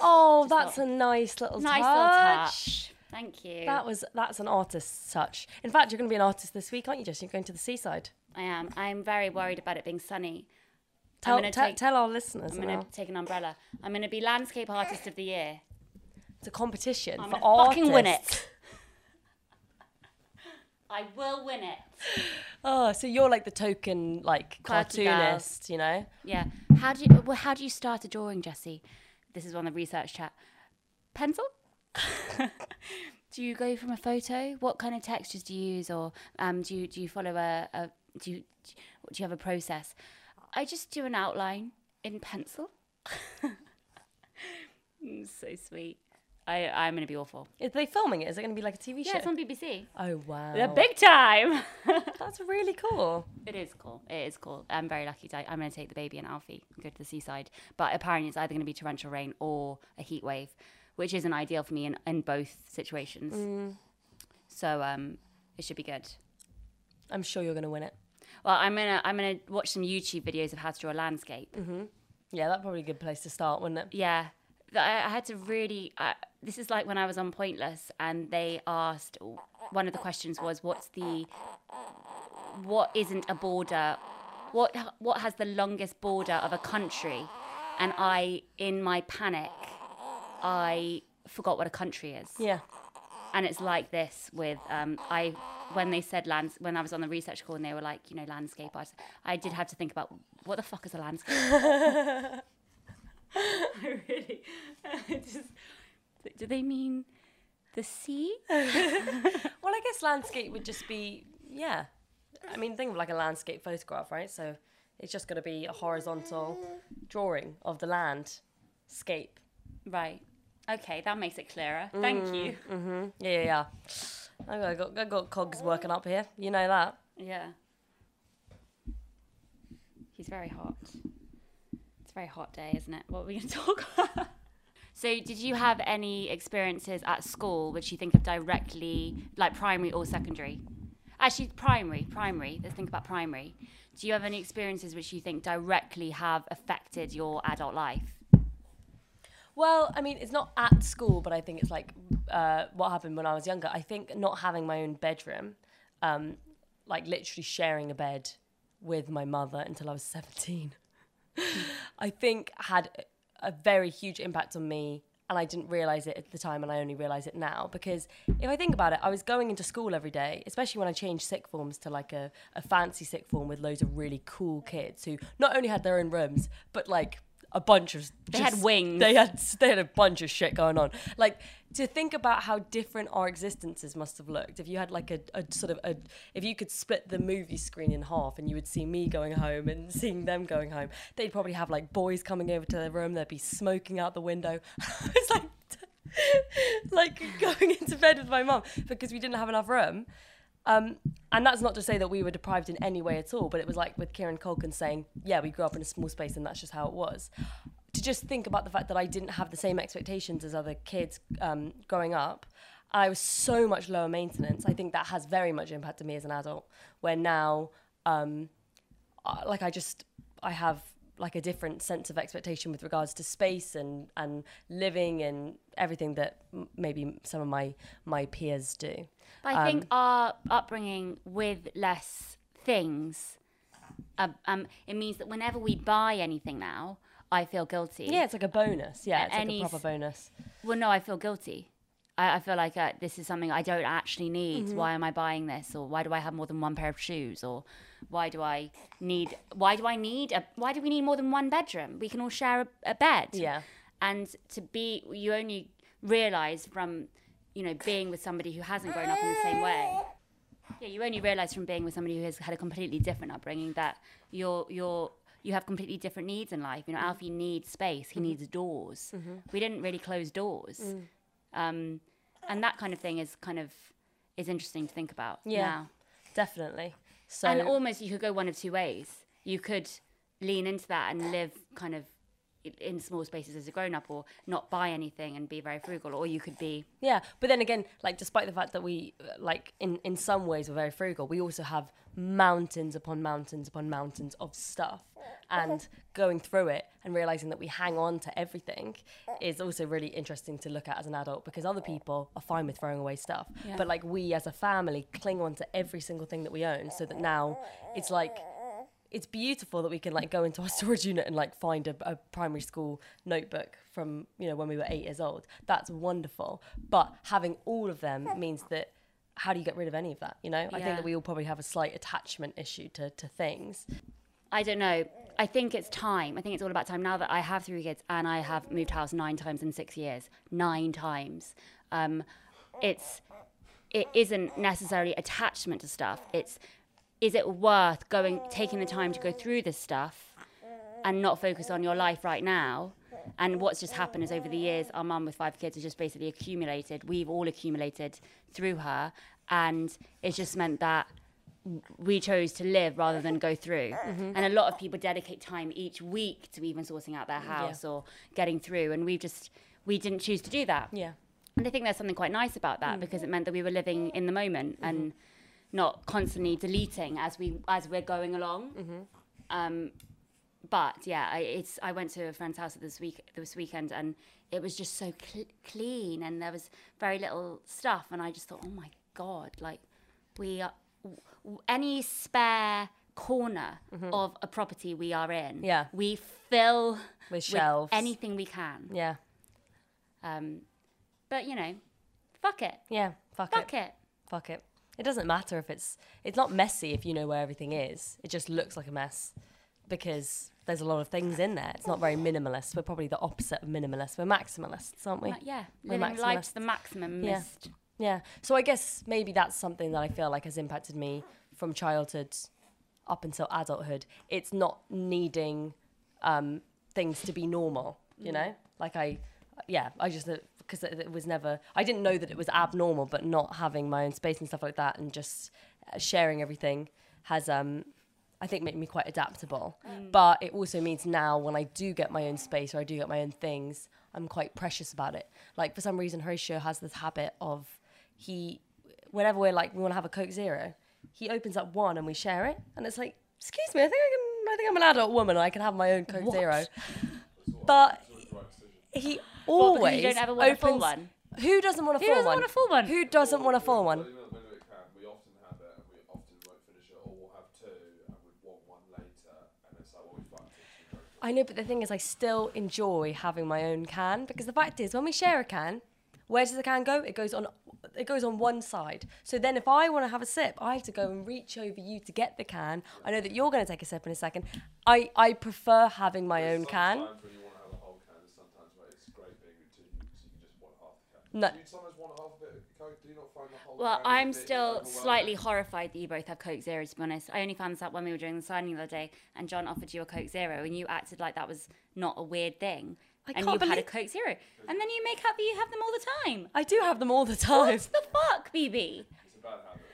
Speaker 2: Oh,
Speaker 1: Just
Speaker 2: that's a nice little
Speaker 1: Nice
Speaker 2: touch.
Speaker 1: little touch. Thank you.
Speaker 2: That was that's an artist's touch. In fact, you're going to be an artist this week, aren't you? Just you're going to the seaside.
Speaker 1: I am. I'm very worried about it being sunny.
Speaker 2: Tell te-
Speaker 1: take-
Speaker 2: tell our listeners.
Speaker 1: I'm gonna take an umbrella. I'm gonna be landscape artist of the year.
Speaker 2: It's a competition
Speaker 1: I'm
Speaker 2: for artists.
Speaker 1: fucking win it. [laughs] I will win it.
Speaker 2: Oh, so you're like the token like
Speaker 1: Quirky girl.
Speaker 2: cartoonist, you know?
Speaker 1: Yeah. How do you well, how do you start a drawing, Jessie? This is on the research chat. Pencil? [laughs] do you go from a photo? What kind of textures do you use, or um, do you do you follow a, a do you do you have a process? I just do an outline in pencil. [laughs] Mm, so sweet. I I'm gonna be awful.
Speaker 2: Is they filming it? Is it going to be like a TV show?
Speaker 1: Yeah, it's on BBC.
Speaker 2: oh wow,
Speaker 1: The big time. [laughs]
Speaker 2: That's really cool.
Speaker 1: It is cool. It is cool. I'm very lucky. To, I'm going to take the baby and Alfie and go to the seaside. But apparently, it's either going to be torrential rain or a heat wave, which isn't ideal for me in, in both situations. So um, it should be good.
Speaker 2: I'm sure you're going to win it.
Speaker 1: Well, I'm gonna I'm gonna watch some YouTube videos of how to draw a landscape.
Speaker 2: Yeah, that's probably a good place to start, wouldn't it?
Speaker 1: Yeah, I, I had to really. Uh, this is like when I was on Pointless, and they asked one of the questions was, "What's the what isn't a border? What what has the longest border of a country?" And I, in my panic, I forgot what a country is
Speaker 2: Yeah.
Speaker 1: and it's like this with um, I when they said lands when I was on the research call and they were like you know landscape artist I did have to think about what the fuck is a landscape [laughs] [laughs] I really just do they mean the sea [laughs]
Speaker 2: Well, I guess landscape would just be yeah. I mean, think of like a landscape photograph, right? So it's just going to be a horizontal drawing of the land. escape.
Speaker 1: Right. Okay, that makes it clearer. Thank you.
Speaker 2: Mm-hmm. Yeah, yeah, yeah. I got, I got, I got cogs working up here. You know that.
Speaker 1: Yeah. He's very hot. It's a very hot day, isn't it? What are we going [laughs] to talk about? so, did you have any experiences at school which you think of directly, like primary or secondary? Actually, primary, primary. Let's think about primary. Do you have any experiences which you think directly have affected your adult life?
Speaker 2: Well, I mean, it's not at school, but I think it's like uh, what happened when I was younger. I think not having my own bedroom, um, like literally sharing a bed with my mother until I was 17, [laughs] I think had a very huge impact on me. And I didn't realize it at the time, and I only realize it now. Because if I think about it, I was going into school every day, especially when I changed sixth forms to like a, a fancy sixth form with loads of really cool kids who not only had their own rooms, but like a bunch of
Speaker 1: They had wings.
Speaker 2: They had [laughs] they had a bunch of shit going on. Like to think about how different our existences must have looked if you had like a, a sort of a if you could split the movie screen in half and you would see me going home and [laughs] seeing them going home. They'd probably have like boys coming over to their room. They'd be smoking out the window. [laughs] it's like like going into bed with my mum because we didn't have enough room. Um, and that's not to say that we were deprived in any way at all, but it was like with Kieran Culkin saying, yeah, we grew up in a small space and that's just how it was. To just think about the fact that I didn't have the same expectations as other kids um, growing up. I was so much lower maintenance. I think that has very much impacted me as an adult, where now, um, like, I just, I have like a different sense of expectation with regards to space and, and living and everything that m- maybe some of my, my peers do.
Speaker 1: But I think our upbringing with less things, um, um, it means that whenever we buy anything now, I feel guilty.
Speaker 2: Yeah, it's like a bonus. Yeah, it's like a proper bonus.
Speaker 1: Well, no, I feel guilty. I, I feel like uh, this is something I don't actually need.
Speaker 2: Mm-hmm.
Speaker 1: Why am I buying this? Or why do I have more than one pair of shoes? Or why do I need? Why do I need a? Why do we need more than one bedroom? We can all share a, a bed.
Speaker 2: Yeah.
Speaker 1: And to be, you only realize from, you know, being with somebody who hasn't grown up in the same way. Yeah, you only realize from being with somebody who has had a completely different upbringing that you're you're you have completely different needs in life. You
Speaker 2: Mm-hmm.
Speaker 1: know, Alfie needs space. He needs doors. We didn't really close doors,
Speaker 2: Mm.
Speaker 1: Um, and that kind of thing is kind of is interesting to think about.
Speaker 2: Yeah.
Speaker 1: now.
Speaker 2: Definitely. So
Speaker 1: and almost you could go one of two ways. You could lean into that and live kind of in small spaces as a grown up, or not buy anything and be very frugal, or you could be
Speaker 2: Yeah, but then again, like despite the fact that we uh, like in in some ways we're very frugal, we also have mountains upon mountains upon mountains of stuff. And going through it and realizing that we hang on to everything is also really interesting to look at as an adult because other people are fine with throwing away stuff.
Speaker 1: Yeah.
Speaker 2: But like we as a family cling on to every single thing that we own so that now it's like it's beautiful that we can like go into our [laughs] storage unit and like find a, a primary school notebook from you know when we were eight years old that's wonderful but having all of them means that how do you get rid of any of that you know i think that we all probably have a slight attachment issue to, to things
Speaker 1: I don't know. I think it's time. I think it's all about time. Now that I have three kids and I have moved house nine times in six years, nine times. Um, it's it isn't necessarily attachment to stuff. It's is it worth going taking the time to go through this stuff and not focus on your life right now? And what's just happened is over the years, our mum with five kids has just basically accumulated. We've all accumulated through her, and it's just meant that we chose to live rather than go through. Mm-hmm. And a lot of people dedicate time each week to even sorting out their house or getting through. And we just, we didn't choose to do that.
Speaker 2: yeah
Speaker 1: And I think there's something quite nice about that mm. because it meant that we were living in the moment mm-hmm. and not constantly deleting as we as we're going along. Um, but yeah, I, it's I went to a friend's house this week this weekend and it was just so cl- clean and there was very little stuff and I just thought, oh my god, like we are w- any spare corner of a property we are in,
Speaker 2: Yeah.
Speaker 1: we fill
Speaker 2: With shelves.
Speaker 1: anything we can.
Speaker 2: yeah
Speaker 1: Um, but you know, fuck it,
Speaker 2: yeah fuck,
Speaker 1: fuck
Speaker 2: it.
Speaker 1: it.
Speaker 2: fuck it it doesn't matter if it's it's not messy if you know where everything is it just looks like a mess because there's a lot of things in there it's not very minimalist we're probably the opposite of minimalist we're maximalists aren't we
Speaker 1: yeah,
Speaker 2: We're
Speaker 1: living life to
Speaker 2: maximalists.
Speaker 1: the maximum.
Speaker 2: Yeah. Yeah. So I guess maybe that's something that I feel like has impacted me from childhood up until adulthood. It's not needing um, things to be normal, you know? Like I, yeah, I just because it, it was never. I didn't know that it was abnormal, but not having my own space and stuff like that, and just uh, sharing everything has um. I think made me quite adaptable, but it also means now when I do get my own space or I do get my own things, I'm quite precious about it. Like for some reason, Horatio has this habit of he, whenever we're like we want to have a Coke Zero, he opens up one and we share it, and it's like, excuse me, I think I can, I think I'm an adult woman, and I can have my own Coke Zero. But he
Speaker 1: Well,
Speaker 2: always
Speaker 1: you don't ever want a full
Speaker 2: opens-
Speaker 1: one.
Speaker 2: Who doesn't want a
Speaker 1: Who
Speaker 2: full
Speaker 1: doesn't
Speaker 2: one?
Speaker 1: want a full one?
Speaker 2: Who doesn't want a full one?
Speaker 3: When it can, we often have it and we often won't finish it, or we'll have two and we'd want one later, and it's like, well, we fucked it. so we go for
Speaker 2: I know, but the thing is, I still enjoy having my own can because the fact is, when we share a can, where does the can go? It goes on. It goes on one side. So then, if I want to have a sip, I have to go and reach over you to get the can. I know that you're going to take a sip in a second. I I prefer having my own can.
Speaker 3: Whole
Speaker 1: Well,
Speaker 3: can is a
Speaker 1: I'm still slightly horrified that you both have Coke Zero, to be honest. I only found this out when we were doing the signing the other day, and John offered you a Coke Zero, and you acted like that was not a weird thing.
Speaker 2: I
Speaker 1: and
Speaker 2: can't
Speaker 1: you had a Coke Zero. And then you make out that you have them all the time.
Speaker 2: I do have them all the time.
Speaker 1: What the fuck, BB?
Speaker 3: It's a bad habit.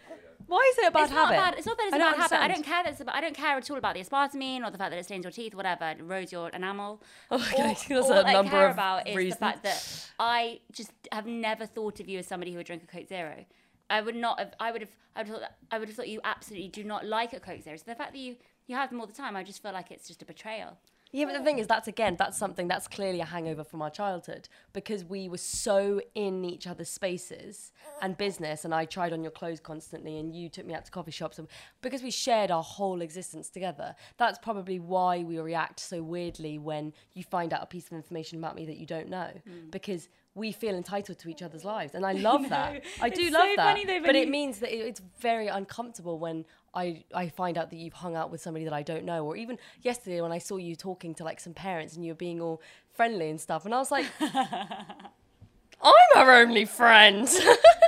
Speaker 2: Why is it a bad
Speaker 1: it's
Speaker 2: habit?
Speaker 1: Not bad. It's not that it's
Speaker 2: I
Speaker 1: a bad habit. I don't care. That it's about, I don't care at all about the aspartame or the fact that it stains your teeth, whatever, it erodes your enamel.
Speaker 2: Oh, okay,
Speaker 1: all, [laughs]
Speaker 2: there's
Speaker 1: all
Speaker 2: a
Speaker 1: I
Speaker 2: number
Speaker 1: care
Speaker 2: of
Speaker 1: about is the fact that I just have never thought of you as somebody who would drink a Coke Zero. I would not have. I would have. I would have thought. That, I would have thought you absolutely do not like a Coke Zero. So the fact that you you have them all the time, I just feel like it's just a betrayal.
Speaker 2: Yeah, but the thing is, that's again, that's something that's clearly a hangover from our childhood because we were so in each other's spaces and business, and I tried on your clothes constantly, and you took me out to coffee shops, and because we shared our whole existence together, that's probably why we react so weirdly when you find out a piece of information about me that you don't know hmm. because. We feel entitled to each other's lives, and I [laughs] love that. I do love
Speaker 1: so
Speaker 2: that.
Speaker 1: though
Speaker 2: but it means that it, it's very uncomfortable when I I find out that you've hung out with somebody that I don't know, or even yesterday when I saw you talking to like some parents and you were being all friendly and stuff, and I was like, [laughs] I'm our only friend. [laughs]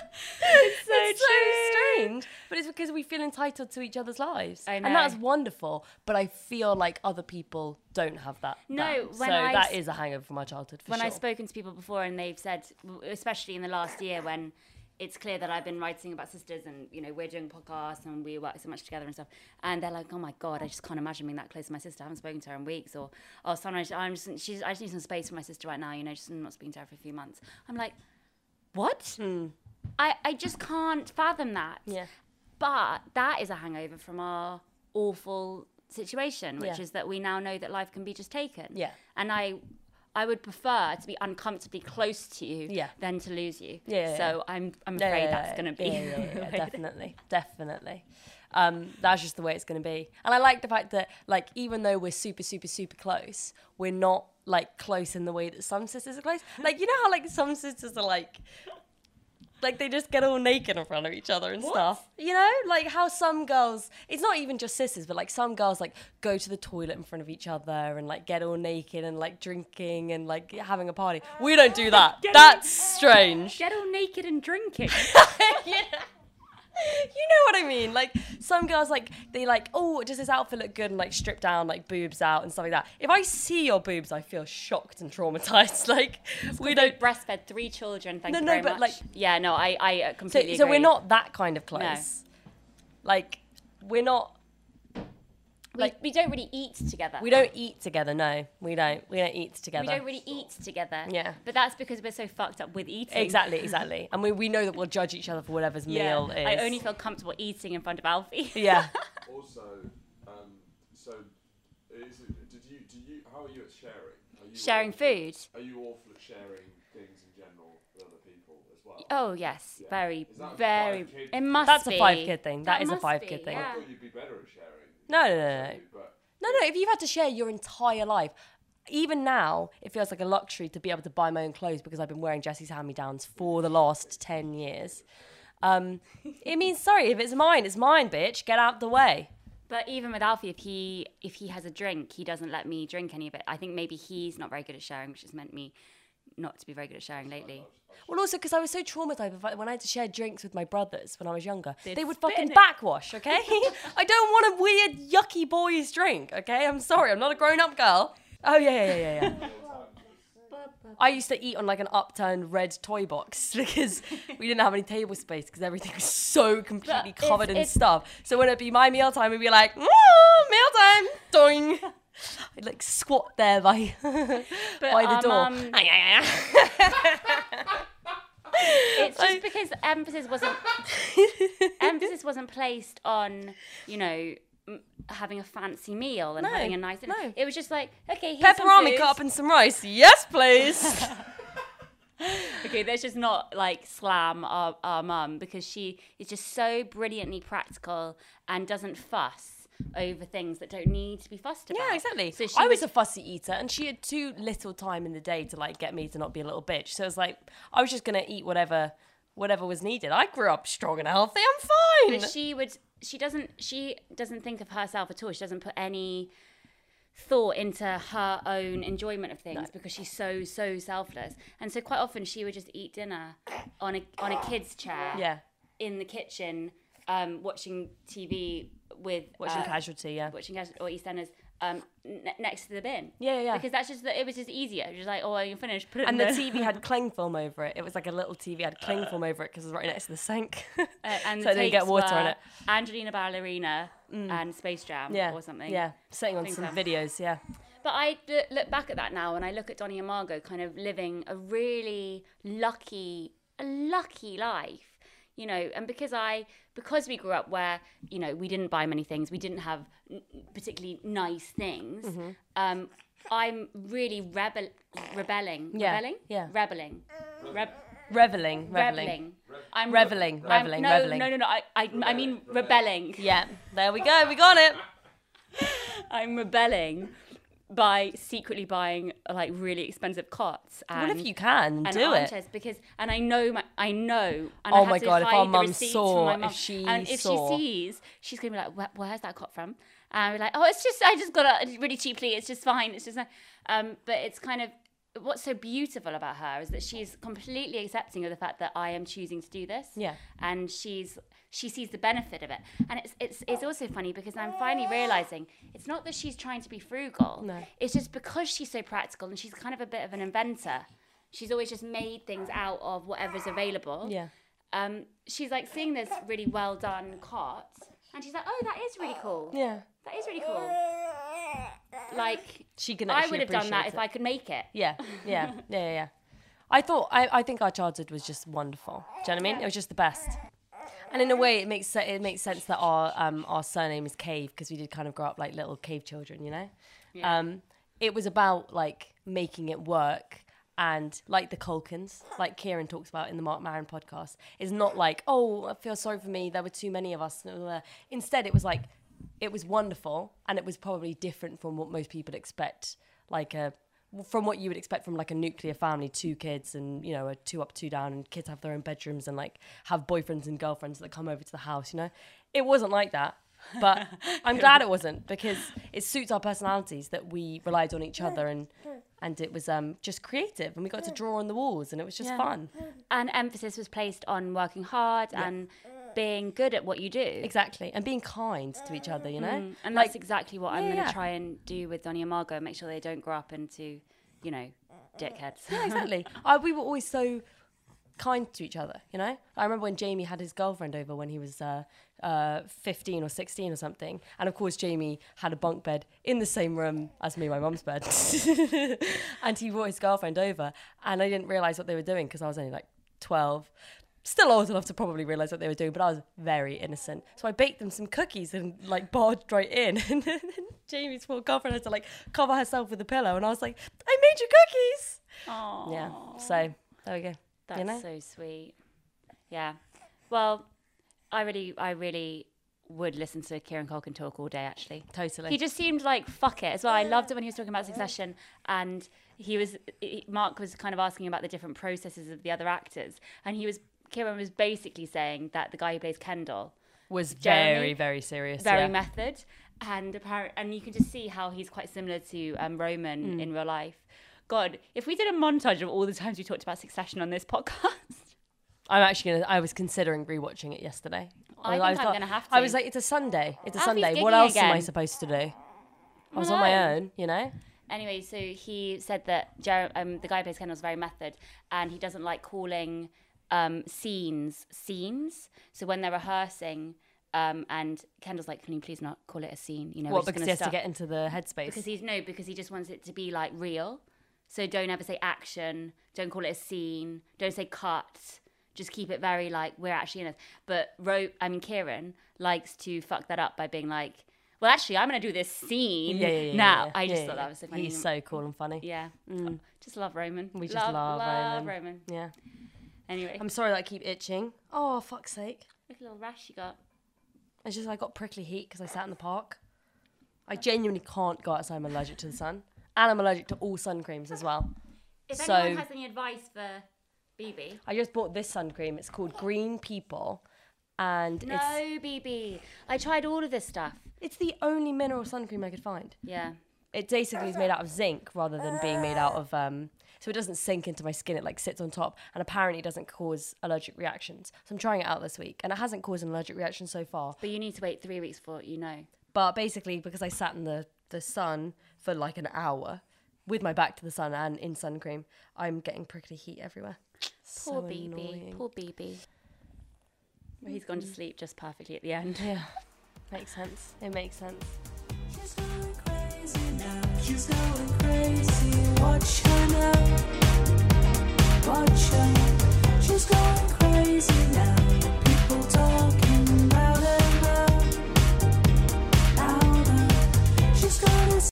Speaker 2: it's so, strange, but it's because we feel entitled to each other's lives,
Speaker 1: I
Speaker 2: and that's wonderful. But I feel like other people don't have that.
Speaker 1: No, when
Speaker 2: so
Speaker 1: I
Speaker 2: that is a hangover from my childhood. For
Speaker 1: when
Speaker 2: sure.
Speaker 1: I've spoken to people before and they've said, especially in the last year when it's clear that I've been writing about sisters and, you know, we're doing podcasts and we work so much together and stuff. And they're like, oh my God, I just can't imagine being that close to my sister. I haven't spoken to her in weeks. Or, oh, sometimes I'm just, she's, I just need some space for my sister right now, you know, just I'm not speaking to her for a few months. I'm like, what? Hmm. I, I just can't fathom that.
Speaker 2: Yeah.
Speaker 1: But that is a hangover from our awful situation, which
Speaker 2: Yeah.
Speaker 1: is that we now know that life can be just taken.
Speaker 2: Yeah.
Speaker 1: And I I would prefer to be uncomfortably close to you
Speaker 2: Yeah.
Speaker 1: than to lose you.
Speaker 2: Yeah, yeah,
Speaker 1: So I'm I'm afraid that's gonna be
Speaker 2: yeah, yeah, yeah,
Speaker 1: the [laughs]
Speaker 2: definitely, definitely. Um, that's just the way it's going to be. And I like the fact that, like, even though we're super, super, super close, we're not like close in the way that some sisters are close. Like, you know how like some sisters are like. Like they just get all naked in front of each other and stuff. You know, like how some girls, it's not even just sisters, but like some girls like go to the toilet in front of each other and like get all naked and like drinking and like having a party. We don't do that. That's strange.
Speaker 1: Get all naked and drinking. [laughs]
Speaker 2: yeah. You know what I mean? Like some girls, like they like, oh, does this outfit look good? And like strip down, like boobs out and stuff like that. If I see your boobs, I feel shocked and traumatized. [laughs] Like we
Speaker 1: we
Speaker 2: don't.
Speaker 1: breastfed three children. Thank
Speaker 2: No,
Speaker 1: you
Speaker 2: no,
Speaker 1: very
Speaker 2: but,
Speaker 1: much.
Speaker 2: like-
Speaker 1: yeah, no, I I uh,
Speaker 2: So,
Speaker 1: completely
Speaker 2: so we're not that kind of close. Like we're not.
Speaker 1: We,
Speaker 2: like-
Speaker 1: we don't really eat together.
Speaker 2: We don't eat together. No, we don't. We don't eat together.
Speaker 1: We don't really eat together.
Speaker 2: Yeah.
Speaker 1: But that's because we're so fucked up with eating.
Speaker 2: Exactly, [laughs] exactly. And we, we know that we'll judge each other for whatever's
Speaker 1: Yeah.
Speaker 2: meal is.
Speaker 1: I only feel comfortable eating in front of Alfie. [laughs]
Speaker 2: Yeah. [laughs]
Speaker 3: Also, um, so is it, did you do you how are you at sharing? Are you
Speaker 1: Sharing
Speaker 3: awful-
Speaker 1: food.
Speaker 3: Are you awful at sharing things in general with other people as well?
Speaker 1: Oh yes,
Speaker 3: Yeah.
Speaker 1: very,
Speaker 3: Is that a
Speaker 1: very. It must
Speaker 2: That's a five-kid thing. That is a
Speaker 1: must
Speaker 2: five-kid
Speaker 1: be,
Speaker 2: thing.
Speaker 3: I
Speaker 1: Yeah.
Speaker 3: thought you'd be better at sharing.
Speaker 2: No, no, no, no. No, no, if you've had to share your entire life, even now, it feels like a luxury to be able to buy my own clothes because I've been wearing Jessie's hand me downs for the last 10 years. Um, it means, sorry, if it's mine, it's mine, bitch. Get out the way.
Speaker 1: But even with Alfie, if he if he has a drink, he doesn't let me drink any of it. I think maybe he's not very good at sharing, which has meant me not to be very good at sharing lately.
Speaker 2: Well, also because I was so traumatized with- when I had to share drinks with my brothers when I was younger.
Speaker 1: They'd
Speaker 2: they would
Speaker 1: spit
Speaker 2: fucking
Speaker 1: in it.
Speaker 2: backwash, okay? [laughs] I don't want a weird, yucky boy's drink, okay? I'm sorry, I'm not a grown up girl. Oh, yeah, yeah, yeah, yeah. yeah. [laughs] I used to eat on like an upturned red toy box [laughs] because we didn't have any table space because everything was so completely
Speaker 1: it's-
Speaker 2: covered in
Speaker 1: it's-
Speaker 2: stuff. So when it'd be my meal time, we'd be like, meal time, doing. I'd like squat there by [laughs] by the
Speaker 1: our
Speaker 2: door. [laughs]
Speaker 1: mum- [laughs] It's just because emphasis wasn't emphasis wasn't placed on you know m- having a fancy meal and
Speaker 2: No,
Speaker 1: having a nice dinner.
Speaker 2: no.
Speaker 1: It was just like okay, here's
Speaker 2: Pepperoni
Speaker 1: food.
Speaker 2: cut up and some rice. Yes, please.
Speaker 1: Okay, let's just not like slam our, our mum because she is just so brilliantly practical and doesn't fuss over things that don't need to be fussed about.
Speaker 2: Yeah, exactly.
Speaker 1: So she
Speaker 2: I was
Speaker 1: would-
Speaker 2: a fussy eater, and she had too little time in the day to like get me to not be a little bitch. So it was like I was just gonna eat whatever, whatever was needed. I grew up strong and healthy. I'm fine.
Speaker 1: But she would. She doesn't. She doesn't think of herself at all. She doesn't put any thought into her own enjoyment of things because she's so so selfless. And so quite often she would just eat dinner on a on a kid's chair
Speaker 2: yeah,
Speaker 1: in the kitchen, um, watching TV with
Speaker 2: watching
Speaker 1: uh,
Speaker 2: Casualty. Yeah,
Speaker 1: watching Cas- or EastEnders um, n- next to the bin.
Speaker 2: Yeah, yeah.
Speaker 1: Because that's just the, it was just easier. Just like, oh, you're finished. Put it
Speaker 2: and
Speaker 1: in
Speaker 2: the
Speaker 1: the
Speaker 2: TV had [laughs] cling film over it. It was like a little TV had cling film over it because it was right next to the sink. [laughs]
Speaker 1: Uh, and
Speaker 2: so
Speaker 1: the
Speaker 2: then you get water on it.
Speaker 1: Angelina Ballerina and Space Jam
Speaker 2: yeah,
Speaker 1: or something.
Speaker 2: Yeah, sitting on some
Speaker 1: so.
Speaker 2: videos. Yeah,
Speaker 1: But I look back at that now and I look at Donnie and Margot kind of living a really lucky, a lucky life, you know, and because I, because we grew up where, you know, we didn't buy many things, we didn't have n- particularly nice things,
Speaker 2: Mm-hmm.
Speaker 1: um, I'm really rebel, rebelling,
Speaker 2: Yeah,
Speaker 1: rebelling,
Speaker 2: yeah.
Speaker 1: rebelling, Reb-
Speaker 2: reveling, reveling.
Speaker 1: reveling. I'm
Speaker 2: Reveling,
Speaker 1: I'm-
Speaker 2: reveling,
Speaker 1: no,
Speaker 2: reveling.
Speaker 1: No, no, no. I, I, I mean rebelling.
Speaker 2: Yeah, there we go. We got it. [laughs]
Speaker 1: I'm rebelling by secretly buying like really expensive cots. And,
Speaker 2: Well, if you can
Speaker 1: and
Speaker 2: do it.
Speaker 1: because and I know my I know. And
Speaker 2: Oh
Speaker 1: I
Speaker 2: my God, if our mum saw,
Speaker 1: my
Speaker 2: if
Speaker 1: mum.
Speaker 2: she
Speaker 1: and if
Speaker 2: saw.
Speaker 1: she sees, she's gonna be like, Where, "Where's that cot from?" And we're like, "Oh, it's just I just got it really cheaply. It's just fine. It's just." Um, but it's kind of what's so beautiful about her is that she's completely accepting of the fact that I am choosing to do this.
Speaker 2: Yeah.
Speaker 1: And she's she sees the benefit of it. And it's it's it's also funny because I'm finally realizing it's not that she's trying to be frugal.
Speaker 2: No.
Speaker 1: It's just because she's so practical and she's kind of a bit of an inventor. She's always just made things out of whatever's available.
Speaker 2: Yeah.
Speaker 1: Um, she's like seeing this really well done cot, and she's like, "Oh, that is really cool.
Speaker 2: Yeah.
Speaker 1: That is really cool." Like
Speaker 2: She can
Speaker 1: I would have done that
Speaker 2: appreciate
Speaker 1: if. I could make it.
Speaker 2: Yeah, yeah, [laughs] yeah, yeah, yeah. I thought I, I think our childhood was just wonderful. Do you know what I mean? It was just the best. And in a way, it makes it makes sense that our um our surname is Cave because we did kind of grow up like little cave children, you know. Um, it was about like making it work. And like the Culkins, like Kieran talks about in the Marc Maron podcast, is not like, oh, I feel sorry for me. There were too many of us. Instead, it was like, it was wonderful, and it was probably different from what most people expect, like a from what you would expect from like a nuclear family, two kids and you know a two up, two down, and kids have their own bedrooms and like have boyfriends and girlfriends that come over to the house. You know, it wasn't like that. But [laughs] I'm glad it wasn't because it suits our personalities that we relied on each other and and it was um just creative and we got to draw on the walls and it was just
Speaker 1: Yeah.
Speaker 2: fun.
Speaker 1: And emphasis was placed on working hard and being good at what you do.
Speaker 2: Exactly, and being kind to each other. You know,
Speaker 1: Mm, And
Speaker 2: like
Speaker 1: that's exactly what I'm going to
Speaker 2: yeah.
Speaker 1: try and do with Donnie and Margot. Make sure they don't grow up into, you know, dickheads.
Speaker 2: Yeah, exactly. [laughs] I, we were always so kind to each other, you know? I remember when Jamie had his girlfriend over when he was uh, uh, 15 or 16 or something. And of course, Jamie had a bunk bed in the same room as me my mum's bed. [laughs] and he brought his girlfriend over. And I didn't realize what they were doing because I was only like 12. Still old enough to probably realize what they were doing, but I was very innocent. So I baked them some cookies and like barged right in. [laughs] And then Jamie's poor girlfriend had to like cover herself with a pillow. And I was like, I made you cookies.
Speaker 1: Aww.
Speaker 2: Yeah. So there we go.
Speaker 1: That's
Speaker 2: you know?
Speaker 1: so sweet. Yeah. Well, I really, I really would listen to Kieran Culkin talk all day. Actually,
Speaker 2: Totally.
Speaker 1: he just seemed like fuck it as well. I loved it when he was talking about Succession, and he was he, Marc was kind of asking about the different processes of the other actors, and he was Kieran was basically saying that the guy who plays Kendall
Speaker 2: was
Speaker 1: Jeremy,
Speaker 2: very, very serious.
Speaker 1: very
Speaker 2: yeah.
Speaker 1: method and apparent and you can just see how he's quite similar to um, Roman
Speaker 2: Hmm.
Speaker 1: in real life. God, if we did a montage of all the times we talked about Succession on this podcast, [laughs]
Speaker 2: I'm actually gonna. I was considering rewatching it yesterday.
Speaker 1: I think
Speaker 2: was
Speaker 1: I'm
Speaker 2: thought-
Speaker 1: gonna have to.
Speaker 2: I was like, it's a Sunday. It's a
Speaker 1: Alfie's
Speaker 2: Sunday. What else am I supposed to do? I was on my own, you know.
Speaker 1: Anyway, so he said that Jer- um, the guy who plays Kendall is very method, and he doesn't like calling um, scenes scenes. So when they're rehearsing, um, and Kendall's like, "Can you please not call it a scene?" You know,
Speaker 2: What
Speaker 1: just
Speaker 2: because he has to get into the headspace.
Speaker 1: because he's no, because he just wants it to be like real. So don't ever say action. Don't call it a scene. Don't say cut. Just keep it very like we're actually in it. But Ro, I mean Kieran likes to fuck that up by being like, well, actually, I'm gonna do this scene
Speaker 2: yeah, yeah, yeah,
Speaker 1: now. I just thought that was so funny.
Speaker 2: He's so cool and funny.
Speaker 1: yeah,
Speaker 2: Mm.
Speaker 1: just love Roman.
Speaker 2: We just love Roman.
Speaker 1: Roman.
Speaker 2: Yeah.
Speaker 1: Anyway,
Speaker 2: I'm sorry that I keep itching. Oh fuck's sake!
Speaker 1: look at the little rash you got.
Speaker 2: It's just I got prickly heat because I sat in the park. I genuinely can't go outside. I'm allergic to the sun, and I'm allergic to all sun creams as well.
Speaker 1: If
Speaker 2: So-
Speaker 1: anyone has any advice for BB,
Speaker 2: I just bought this sun cream. It's called Green People, and
Speaker 1: no,
Speaker 2: it's
Speaker 1: BB. I tried all of this stuff.
Speaker 2: it's the only mineral sun cream I could find.
Speaker 1: Yeah.
Speaker 2: It basically is made out of zinc rather than being made out of um. So it doesn't sink into my skin. It like sits on top, and apparently doesn't cause allergic reactions. So I'm trying it out this week, and it hasn't caused an allergic reaction so far.
Speaker 1: But you need to wait three weeks for it, you know.
Speaker 2: But basically, because I sat in the, the sun for like an hour with my back to the sun and in sun cream, I'm getting prickly heat everywhere.
Speaker 1: Poor
Speaker 2: so
Speaker 1: BB.
Speaker 2: annoying.
Speaker 1: Poor BB. Well, he's gone to mm-hmm. sleep just perfectly at the end.
Speaker 2: Yeah, makes sense. It makes sense.
Speaker 4: She's going crazy.